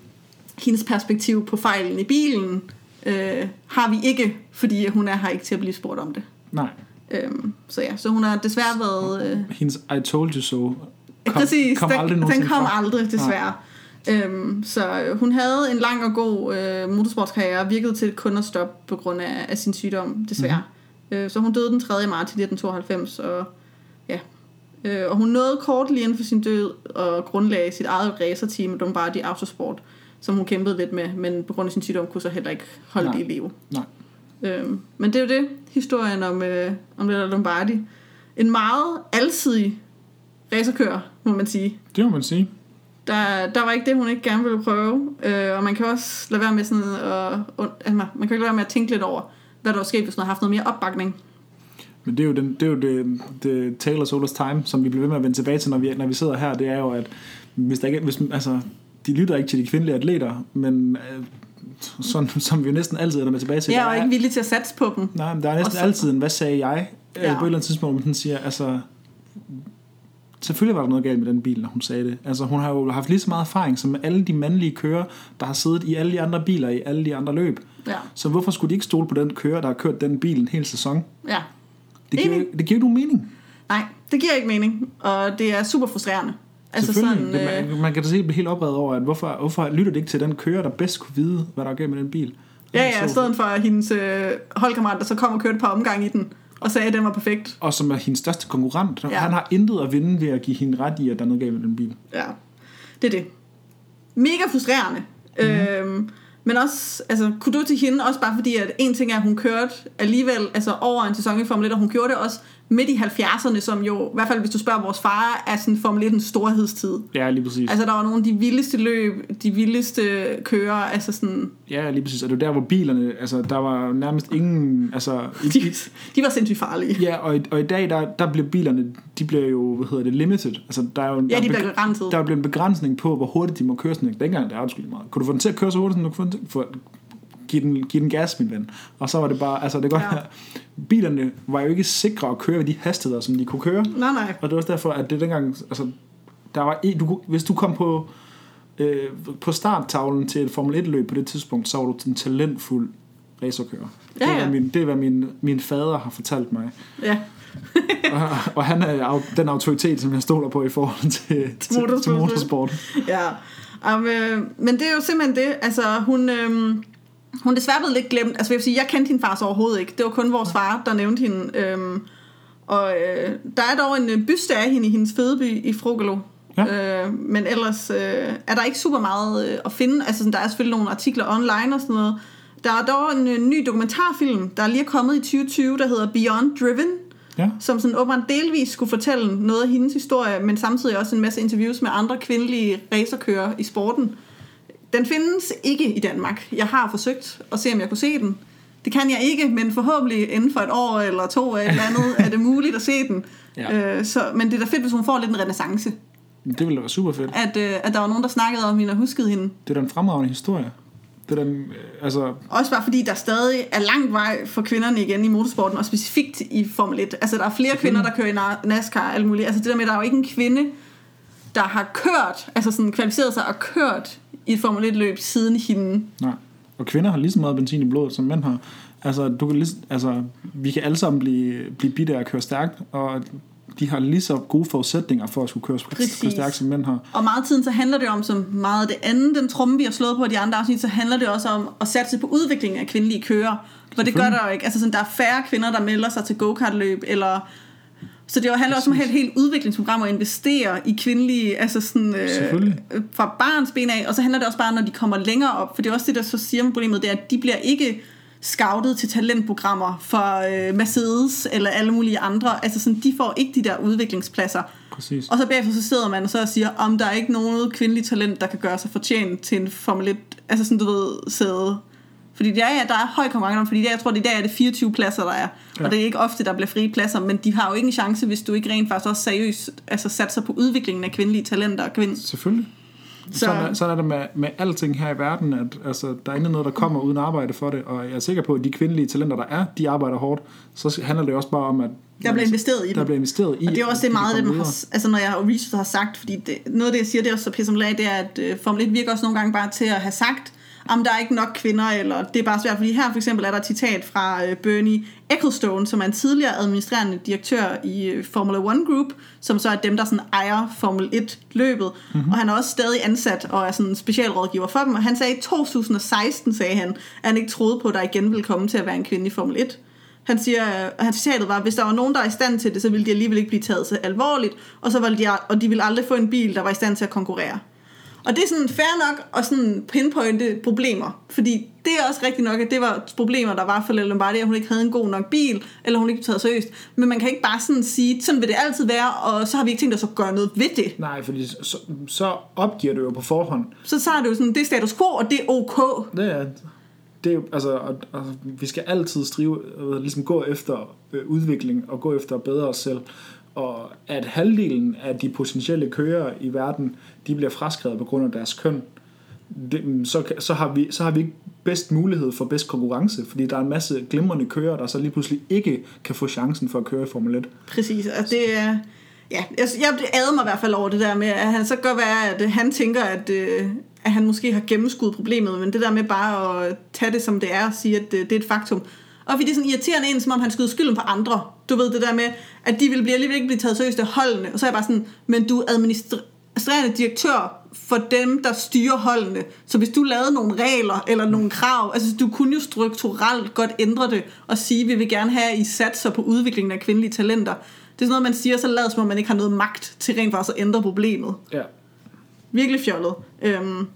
hendes perspektiv på fejlen i bilen, øh, har vi ikke, fordi hun er her ikke til at blive spurgt om det. Nej. Øhm, så ja, så hun har desværre været... Øh, Hendes I told you so kom, Præcis, kom den, aldrig den kom fra. aldrig, desværre. Øhm, så øh, hun havde en lang og god øh, motorsportskarriere, og virkede til kun at stoppe på grund af, af sin sygdom, desværre. Mm-hmm. Øh, så hun døde den 3. marts 1992, og ja. Øh, og hun nåede kort lige inden for sin død og grundlagde sit eget racerteam, Lombardi Autosport, som hun kæmpede lidt med, men på grund af sin sygdom kunne så heller ikke holde Nej. det i live. Nej. Øhm, men det er jo det, historien om, øh, om der Lombardi. En meget alsidig racerkører, må man sige. Det må man sige. Der, der var ikke det, hun ikke gerne ville prøve. Øh, og man kan også lade være med sådan og, altså, man kan ikke lade være med at tænke lidt over, hvad der var sket, hvis hun havde haft noget mere opbakning. Men det er jo, den, det, er jo det, det Taylor Solar's Time, som vi bliver ved med at vende tilbage til, når vi, når vi sidder her. Det er jo, at hvis der ikke, hvis, altså, de lytter ikke til de kvindelige atleter, men øh, sådan, som vi jo næsten altid er med tilbage til. Jeg er der jo ikke villig til at satse på dem. Nej, men der er næsten Og altid en, hvad sagde jeg? Ja. Ja. På et eller andet tidspunkt, den siger, altså, selvfølgelig var der noget galt med den bil, når hun sagde det. Altså, hun har jo haft lige så meget erfaring som alle de mandlige kører, der har siddet i alle de andre biler i alle de andre løb. Ja. Så hvorfor skulle de ikke stole på den kører, der har kørt den bil en hel sæson? ja. Det giver, Enig. det giver ikke nogen mening. Nej, det giver ikke mening, og det er super frustrerende. Altså sådan, det, øh, man, man kan da se blive helt oprevet over, at hvorfor, hvorfor lytter det ikke til den kører, der bedst kunne vide, hvad der er galt med den bil? ja, ja, i stedet for at hendes øh, holdkammerat, der så kom og kørte et par omgange i den, og sagde, at den var perfekt. Og som er hendes største konkurrent. Ja. Han har intet at vinde ved at give hende ret i, at der er noget galt med den bil. Ja, det er det. Mega frustrerende. Mm. Øhm, men også, altså, kunne du til hende også bare fordi, at en ting er, at hun kørte alligevel altså over en sæson i Formel 1, og hun gjorde det også midt i 70'erne, som jo, i hvert fald hvis du spørger vores far, er sådan Formel 1'ens storhedstid. Ja, lige præcis. Altså, der var nogle af de vildeste løb, de vildeste kører, altså sådan, Ja, lige præcis. Og det var der, hvor bilerne, altså der var nærmest ingen, altså... De, de var sindssygt farlige. ja, og, i- og i dag, der, der bliver bilerne, de bliver jo, hvad hedder det, limited. Altså, der er jo Ja, der de er bliver beg- begrænset. Der er blevet en begrænsning på, hvor hurtigt de må køre sådan. Dengang, der er det meget. Kunne du få den til at køre så hurtigt, som du kunne få den til? For, give den, give den gas, min ven. Og så var det bare, altså det godt, Ja. ja. bilerne var jo ikke sikre at køre ved de hastigheder, som de kunne køre. Nej, nej. Og det var også derfor, at det dengang, altså, der var, du, hvis du kom på, øh, på starttavlen til et Formel 1-løb på det tidspunkt, så var du en talentfuld racerkører. Ja, Det er, ja. min, det er, hvad min, min fader har fortalt mig. Ja. og, og han er den autoritet, som jeg stoler på i forhold til, til, motorsport. til motorsport. Ja, um, øh, men det er jo simpelthen det, altså hun, øh, hun er desværre blevet lidt glemt, altså jeg vil sige, jeg kendte hende far så overhovedet ikke, det var kun vores far, der nævnte hende, øh, og øh, der er dog en øh, byste af hende i hendes fødeby i Frugalo, Ja. øh, men ellers øh, er der ikke super meget øh, at finde, altså sådan, der er selvfølgelig nogle artikler online og sådan noget, der er dog en øh, ny dokumentarfilm, der er lige kommet i 2020, der hedder Beyond Driven, Ja, som sådan åbenbart delvis skulle fortælle noget af hendes historie, men samtidig også en masse interviews med andre kvindelige racerkører i sporten. Den findes ikke i Danmark. Jeg har forsøgt at se, om jeg kunne se den. Det kan jeg ikke, men forhåbentlig inden for et år eller to eller et eller andet, er det muligt at se den. Ja. Øh, så, men det er da fedt, hvis hun får lidt en renaissance. det ville da være super fedt. At, øh, at der var nogen, der snakkede om hende og huskede hende. Det er da en fremragende historie. Det er da, en, øh, altså, Også bare fordi, der stadig er langt vej for kvinderne igen i motorsporten, og specifikt i Formel 1. Altså, der er flere kvinder, der kører i na- NASCAR og alt muligt. Altså, det der med, at der er jo ikke en kvinde, der har kørt, altså sådan kvalificeret sig og kørt i et Formel 1-løb siden hende. nej. Og kvinder har lige så meget benzin i blodet, som mænd har. Altså, du kan lige, altså, vi kan alle sammen blive, blive bitte af at køre stærkt, og de har lige så gode forudsætninger for at skulle køre, Præcis. køre stærkt, som mænd har. Og meget tiden, så handler det om, som meget det andet, den tromme, vi har slået på i de andre afsnit, så handler det også om at satse på udviklingen af kvindelige kører. For det gør der jo ikke. Altså sådan, der er færre kvinder, der melder sig til go-kart-løb, eller... Så det jo handler også om at have et helt udviklingsprogram og investere i kvindelige, altså sådan, øh, fra barns ben af, og så handler det også bare, når de kommer længere op, for det er også det, der så siger med problemet, det er, at de bliver ikke scoutet til talentprogrammer for øh, Mercedes eller alle mulige andre, altså sådan, de får ikke de der udviklingspladser. Præcis. Og så bagefter så sidder man og så siger, om der er ikke nogen kvindelig talent, der kan gøre sig fortjent til en Formel 1, altså sådan du ved, sæde. Fordi det er, der er høj konkurrence om, fordi det er, jeg tror, det i dag er det 24 pladser, der er. Ja. Og det er ikke ofte, der bliver frie pladser, men de har jo ikke en chance, hvis du ikke rent faktisk også seriøst altså satser på udviklingen af kvindelige talenter og kvind. Selvfølgelig. Så- Så... Sådan, er, sådan er det med, med alting her i verden, at altså, der er ikke noget, der kommer uden arbejde for det, og jeg er sikker på, at de kvindelige talenter, der er, de arbejder hårdt, så handler det også bare om, at Der bliver investeret i der dem. bliver investeret i, Og det er også det de meget, det man har, altså når jeg har researchet har sagt, fordi det, noget af det, jeg siger, det er også så pisse det er, at uh, Formel 1 virker også nogle gange bare til at have sagt, om der er ikke nok kvinder, eller det er bare svært, fordi her for eksempel er der et citat fra uh, Bernie Ecclestone, som er en tidligere administrerende direktør i uh, Formula One Group, som så er dem, der sådan ejer Formel 1-løbet, mm-hmm. og han er også stadig ansat og er sådan specialrådgiver for dem, og han sagde i 2016, sagde han, at han ikke troede på, at der igen ville komme til at være en kvinde i Formel 1. Han siger, og hans citatet var, hvis der var nogen, der er i stand til det, så ville de alligevel ikke blive taget så alvorligt, og, så ville de, og de ville aldrig få en bil, der var i stand til at konkurrere. Og det er sådan fair nok at sådan pinpointe problemer, fordi det er også rigtigt nok, at det var problemer, der var for Lelle Lombardi, at hun ikke havde en god nok bil, eller hun ikke blev taget seriøst. Men man kan ikke bare sådan sige, sådan vil det altid være, og så har vi ikke tænkt os at gøre noget ved det. Nej, fordi så, så opgiver du jo på forhånd. Så, så er det jo sådan, det er status quo, og det er ok. Det er, det er altså, og, og, vi skal altid strive, øh, ligesom gå efter øh, udvikling og gå efter at bedre os selv. Og at halvdelen af de potentielle kører i verden, de bliver fraskrevet på grund af deres køn, det, mm, så, så, har vi, så har vi ikke bedst mulighed for bedst konkurrence, fordi der er en masse glimrende kører, der så lige pludselig ikke kan få chancen for at køre i Formel 1. Præcis, og det er... Ja, jeg, jeg adede mig i hvert fald over det der med, at han så godt være, at han tænker, at, øh, at han måske har gennemskuet problemet, men det der med bare at tage det som det er og sige, at det, det er et faktum. Og fordi det er sådan irriterende ind, som om han skyder skylden på andre. Du ved det der med, at de vil blive, alligevel ikke blive taget seriøst af holdene. Og så er jeg bare sådan, men du er administrerende direktør for dem, der styrer holdene. Så hvis du lavede nogle regler eller nogle krav, altså du kunne jo strukturelt godt ændre det og sige, vi vil gerne have, at I satser på udviklingen af kvindelige talenter. Det er sådan noget, man siger, så lader som om man ikke har noget magt til rent faktisk at ændre problemet. Ja. Virkelig fjollet. Øhm,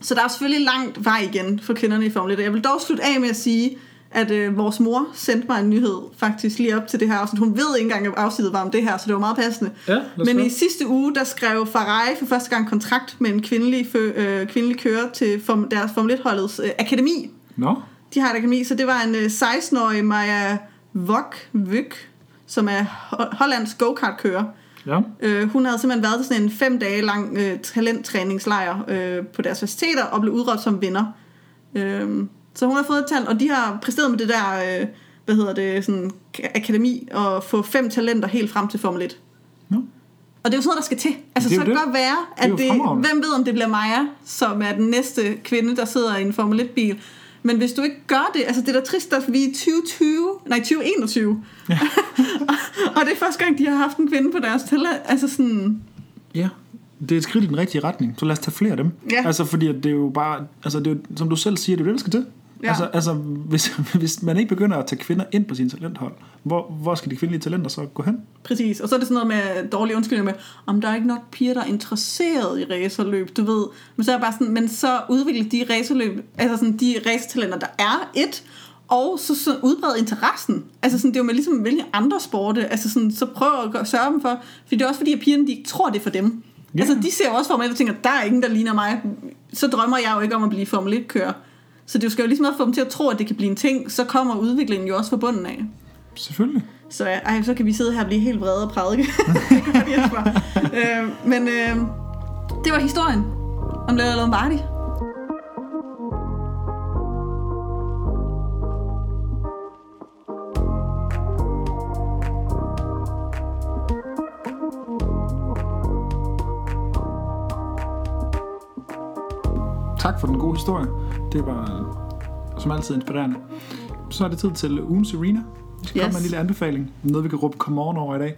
så der er selvfølgelig langt vej igen for kvinderne i Formel 1. Jeg vil dog slutte af med at sige, at øh, vores mor sendte mig en nyhed faktisk lige op til det her afsnit. Hun ved ikke engang, at afsnittet var om det her, så det var meget passende. Ja, Men i sidste uge, der skrev Ferrari for første gang kontrakt med en kvindelig, fø, øh, kvindelig kører til form, deres Formel 1-holdets øh, akademi. Nå, De har et akademi, så det var en øh, 16-årig Maja Vok Vyk, som er ho- Hollands go-kart-kører. ja. Øh, hun havde simpelthen været til sådan en fem dage lang øh, talenttræningslejr øh, på deres faciliteter og blev udråbt som vinder. Øh, så hun har fået et talent, og de har præsteret med det der, øh, hvad hedder det, sådan ka- akademi, og få fem talenter helt frem til Formel 1. Nå. Og det er jo sådan noget, der skal til. Altså, Det så kan det. godt være, Det at det, fremragende. hvem ved, om det bliver Maja, som er den næste kvinde, der sidder i en Formel 1-bil. Men hvis du ikke gør det, altså det er da trist, at vi er i 2020, nej 2021, ja. og det er første gang, de har haft en kvinde på deres talent. Altså sådan, Ja, det er et skridt i den rigtige retning, så lad os tage flere af dem. Ja. Altså, fordi at det er jo bare, altså det er som du selv siger, det er det, der skal til. Ja. Altså, altså hvis, hvis man ikke begynder at tage kvinder ind på sin talenthold, hvor, hvor skal de kvindelige talenter så gå hen? Præcis, og så er det sådan noget med dårlige undskyldninger med, om der er ikke nok piger, der er interesseret i racerløb, du ved. Men så er bare sådan, men så udvikle de racerløb, altså sådan de racetalenter, der er et, og så, så udbrede interessen. Altså sådan, det er jo med ligesom hvilke andre sporte, altså sådan, så prøv at gøre- sørge dem for, for det er også fordi, at pigerne, de ikke tror, det er for dem. Ja. Altså de ser også Formel 1 og tænker, der er ingen, der ligner mig. Så drømmer jeg jo ikke om at blive Formel 1-kører. Så det skal jo ligesom også få dem til at tro, at det kan blive en ting, så kommer udviklingen jo også fra bunden af. Selvfølgelig. Så, ej, så kan vi sidde her og blive helt vrede og prædike. øh, men øh, det var historien om Lella Lombardi. Tak for den gode historie. Det var som altid inspirerende. Så er det tid til ugen Serena. Vi skal yes. Komme med en lille anbefaling. Noget, vi kan råbe come on over i dag.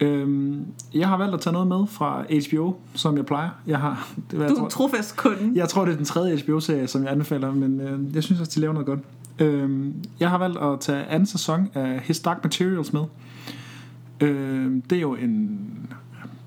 Øhm, jeg har valgt at tage noget med fra HBO, som jeg plejer. Jeg har, det, jeg Du tror- er trofast kunden. Jeg tror, det er den tredje HBO-serie, som jeg anbefaler, men øh, jeg synes også, de laver noget godt. Øh, jeg har valgt at tage anden sæson af His Dark Materials med. Øh, det er jo en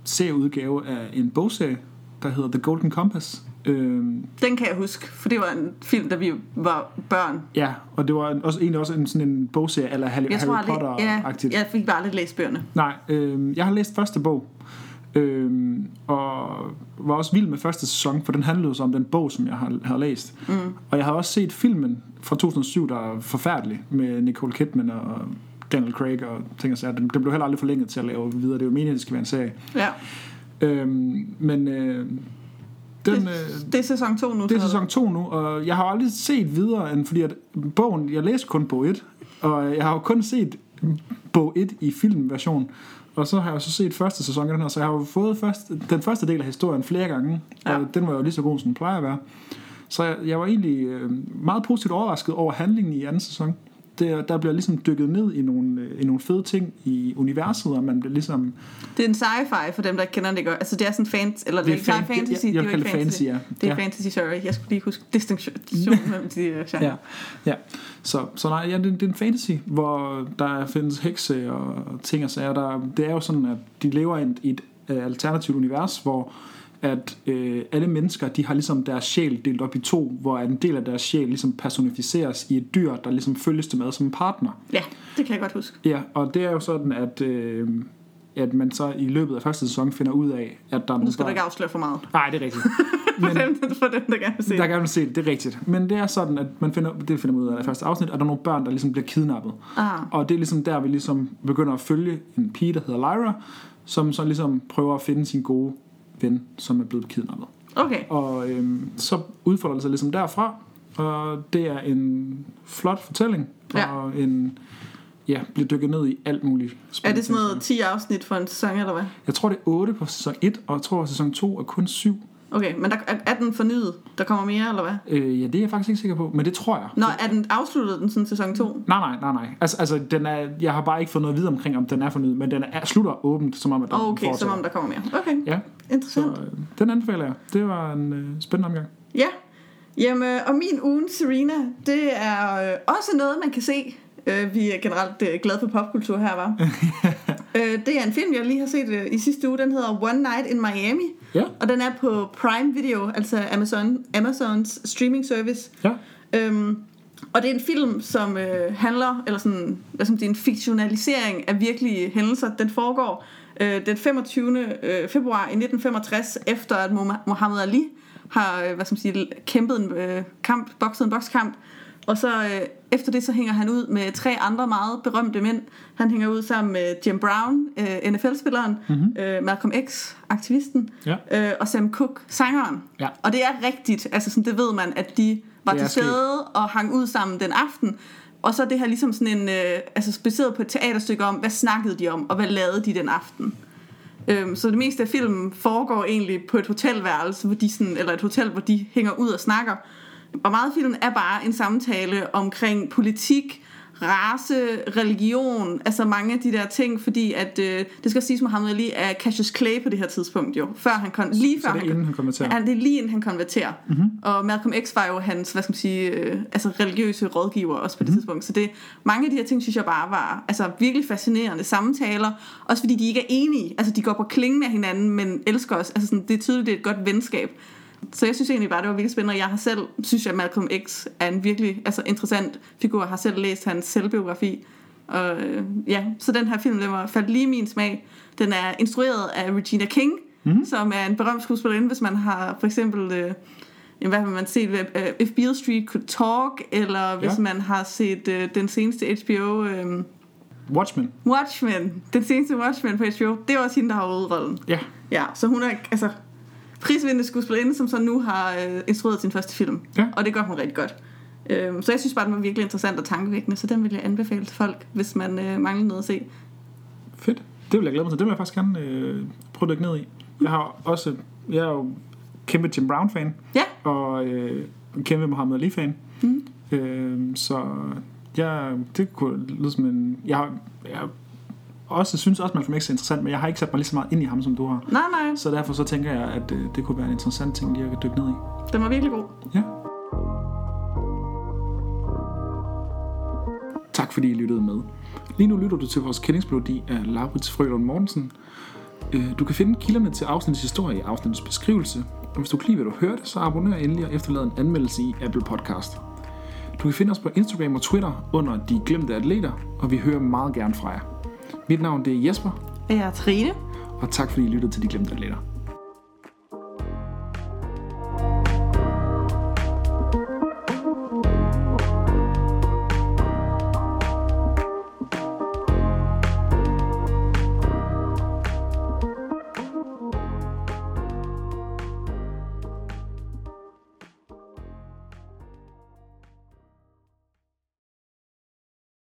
serieudgave af en bogserie, der hedder The Golden Compass. Øh, Den kan jeg huske, for det var en film, da vi var børn. ja, og det var også, egentlig også en, sådan en bogserie, eller Harry, Jeg tror Harry aldrig, ja, Potter-agtigt. jeg fik bare aldrig læst bøgerne. Nej, øh, jeg har læst første bog, øh, og var også vild med første sæson, for den handlede så om den bog, som jeg har, havde læst. Mm. Og jeg har også set filmen fra 2007, der er forfærdelig, med Nicole Kidman og Daniel Craig og ting og sager. Den, den blev heller aldrig forlænget til at lave videre. Det er jo meningen, at det skal være en serie. Ja, Øh, men øh, den... Øh, det er sæson 2 nu. det er sæson 2 nu, og jeg har aldrig set videre, end fordi at bogen, jeg læste kun bog 1, og jeg har jo kun set bog 1 i filmversion, og så har jeg så set første sæson af den her, så jeg har jo fået først, den første del af historien flere gange, Ja. og den var jo lige så god, som den plejer at være. Så jeg, jeg var egentlig øh, meget positivt overrasket over handlingen i anden sæson. Det, der bliver ligesom dykket ned i nogle, øh, i nogle fede ting i universet, og man bliver ligesom... Det er en sci-fi for dem, der ikke kender det godt. Altså det er sådan fans, eller det, Det er er ikke nej, fan- fantasy. jeg- jeg det er det fantasy, ja. Det er Ja. fantasy, sorry. Jeg skulle lige huske distinktion mellem de øh, genrer. Ja, ja. Så, så nej, ja, det, det er en fantasy, hvor der findes hekse og ting og sager. Der, det er jo sådan, at de lever i et, et øh, alternativt univers, hvor at øh, alle mennesker, de har ligesom deres sjæl delt op i to, hvor en del af deres sjæl ligesom personificeres i et dyr, der ligesom følges det med som en partner. Ja, det kan jeg godt huske. Ja, og det er jo sådan, at, øh, at man så i løbet af første sæson finder ud af, at der er Nu skal du børn- ikke afsløre for meget. Nej, det er rigtigt. for, dem, for dem, der gerne vil se der det. gerne vil se det, det er rigtigt. Men det er sådan, at man finder, det finder man ud af i første afsnit, at der er nogle børn, der ligesom bliver kidnappet. Ah, Og det er ligesom der, vi ligesom begynder at følge en pige, der hedder Lyra, som så ligesom prøver at finde sin gode ven, som er blevet kidnappet. okay. Og øhm, så udfolder det sig ligesom derfra, og det er en flot fortælling, Ja. og en, ja, bliver dykket ned i alt muligt Er det sådan noget 10 afsnit for en sæson, eller hvad? Jeg tror, det er 8 på sæson 1, og jeg tror, at sæson 2 er kun 7. Okay, men der, er, er den fornyet? Der kommer mere, eller hvad? Øh, ja, det er jeg faktisk ikke sikker på, men det tror jeg. Nå, er den afsluttet den sådan sæson 2? Nej, nej, nej, nej. Altså, altså den er, jeg har bare ikke fået noget at vide omkring, om den er fornyet, men den er, slutter åbent, som om, at den Okay, som fortsætter. om der kommer mere. Okay, Ja, så interessant. øh, den anbefaler jeg. Det var en øh, spændende omgang. Ja, Jamen, og min ugen Serena, det er øh, også noget, man kan se. Øh, vi er generelt øh, glade for popkultur her, var. øh, det er en film, jeg lige har set øh, i sidste uge. Den hedder One Night in Miami. Ja, Og den er på Prime Video, altså Amazon, Amazons streaming service. ja, Øhm, og det er en film, som øh, handler, eller sådan, hvad som det er en fiktionalisering af virkelige hændelser. Den foregår øh, den 25. Øh, februar i 1965, efter at Muhammad- Ali har øh, hvad skal man sige, kæmpet en øh, kamp, bokset en bokskamp. Og så øh, efter det, så hænger han ud med tre andre meget berømte mænd. Han hænger ud sammen med Jim Brown, øh, NFL-spilleren, mm-hmm. øh, Malcolm X, aktivisten, Ja. øh, og Sam Cooke, sangeren. Ja. Og det er rigtigt, altså sådan, det ved man, at de var til stede og hang ud sammen den aften. Og så er det her ligesom sådan en, øh, altså baseret på et teaterstykke om, hvad snakkede de om, og hvad lavede de den aften. Øhm, så det meste af filmen foregår egentlig på et hotelværelse, hvor de sådan, eller et hotel, hvor de hænger ud og snakker. Og meget af filmen er bare en samtale omkring politik, race, religion, altså mange af de der ting, fordi at, øh, det skal siges, Muhammad Ali er Cassius Clay på det her tidspunkt jo, før han kon- lige før så det er han, inden han konverterer. Ja, det er lige inden han konverterer. Mm-hmm. Og Malcolm X var jo hans, hvad skal man sige, øh, altså religiøse rådgiver også på det mm-hmm. tidspunkt. Så det, mange af de her ting, synes jeg bare var altså, virkelig fascinerende samtaler. Også fordi de ikke er enige. Altså, de går på klingen af hinanden, men elsker os. Altså, sådan, det er tydeligt, det er et godt venskab. Så jeg synes egentlig bare, det var virkelig spændende. Jeg har selv, synes jeg, Malcolm X er en virkelig altså, interessant figur. Jeg har selv læst hans selvbiografi. Og øh, ja, så den her film, den var faldt lige min smag. Den er instrueret af Regina King, mm. som er en berømt skuespillerinde, hvis man har for eksempel... Øh, jamen, hvad har man set? Uh, If Beale Street Could Talk, eller hvis Ja. man har set uh, den seneste HBO... Øh, Watchmen. Watchmen. Den seneste Watchmen på HBO. Det er også hende, der har hovedrollen. Ja, Ja, så hun er altså prisvindende skuespillerinde, som så nu har øh, instrueret sin første film. Ja. Og det gør hun rigtig godt. Øhm, så jeg synes bare, den var virkelig interessant og tankevækkende, så den vil jeg anbefale til folk, hvis man øh, mangler noget at se. fedt. Det vil jeg glæde mig til. Det vil jeg faktisk gerne øh, prøve at dykke ned i. Jeg har også, jeg er jo kæmpe Jim Brown-fan, Ja, og øh, kæmpe Muhammad Ali-fan. Mm. Øh, så jeg, det kunne lyde som en... Jeg, har, jeg også, synes også, Malcolm X er interessant, men jeg har ikke sat mig lige så meget ind i ham, som du har. nej, nej, Så derfor så tænker jeg, at øh, det kunne være en interessant ting lige at dykke ned i. den var virkelig god. Ja. Tak fordi I lyttede med. Lige nu lytter du til vores kendingsmelodi af Laurits Frølund Mortensen. Øh, Du kan finde kilderne til afsnittets historie i afsnittets beskrivelse. Og hvis du kan lide, hvad du hørte, så abonner endelig og efterlad en anmeldelse i Apple Podcast. Du kan finde os på Instagram og Twitter under De Glemte Atleter, og vi hører meget gerne fra jer. Mit navn det er Jesper, Jeg er Trine. og tak fordi I lyttede til De Glemte Atleter.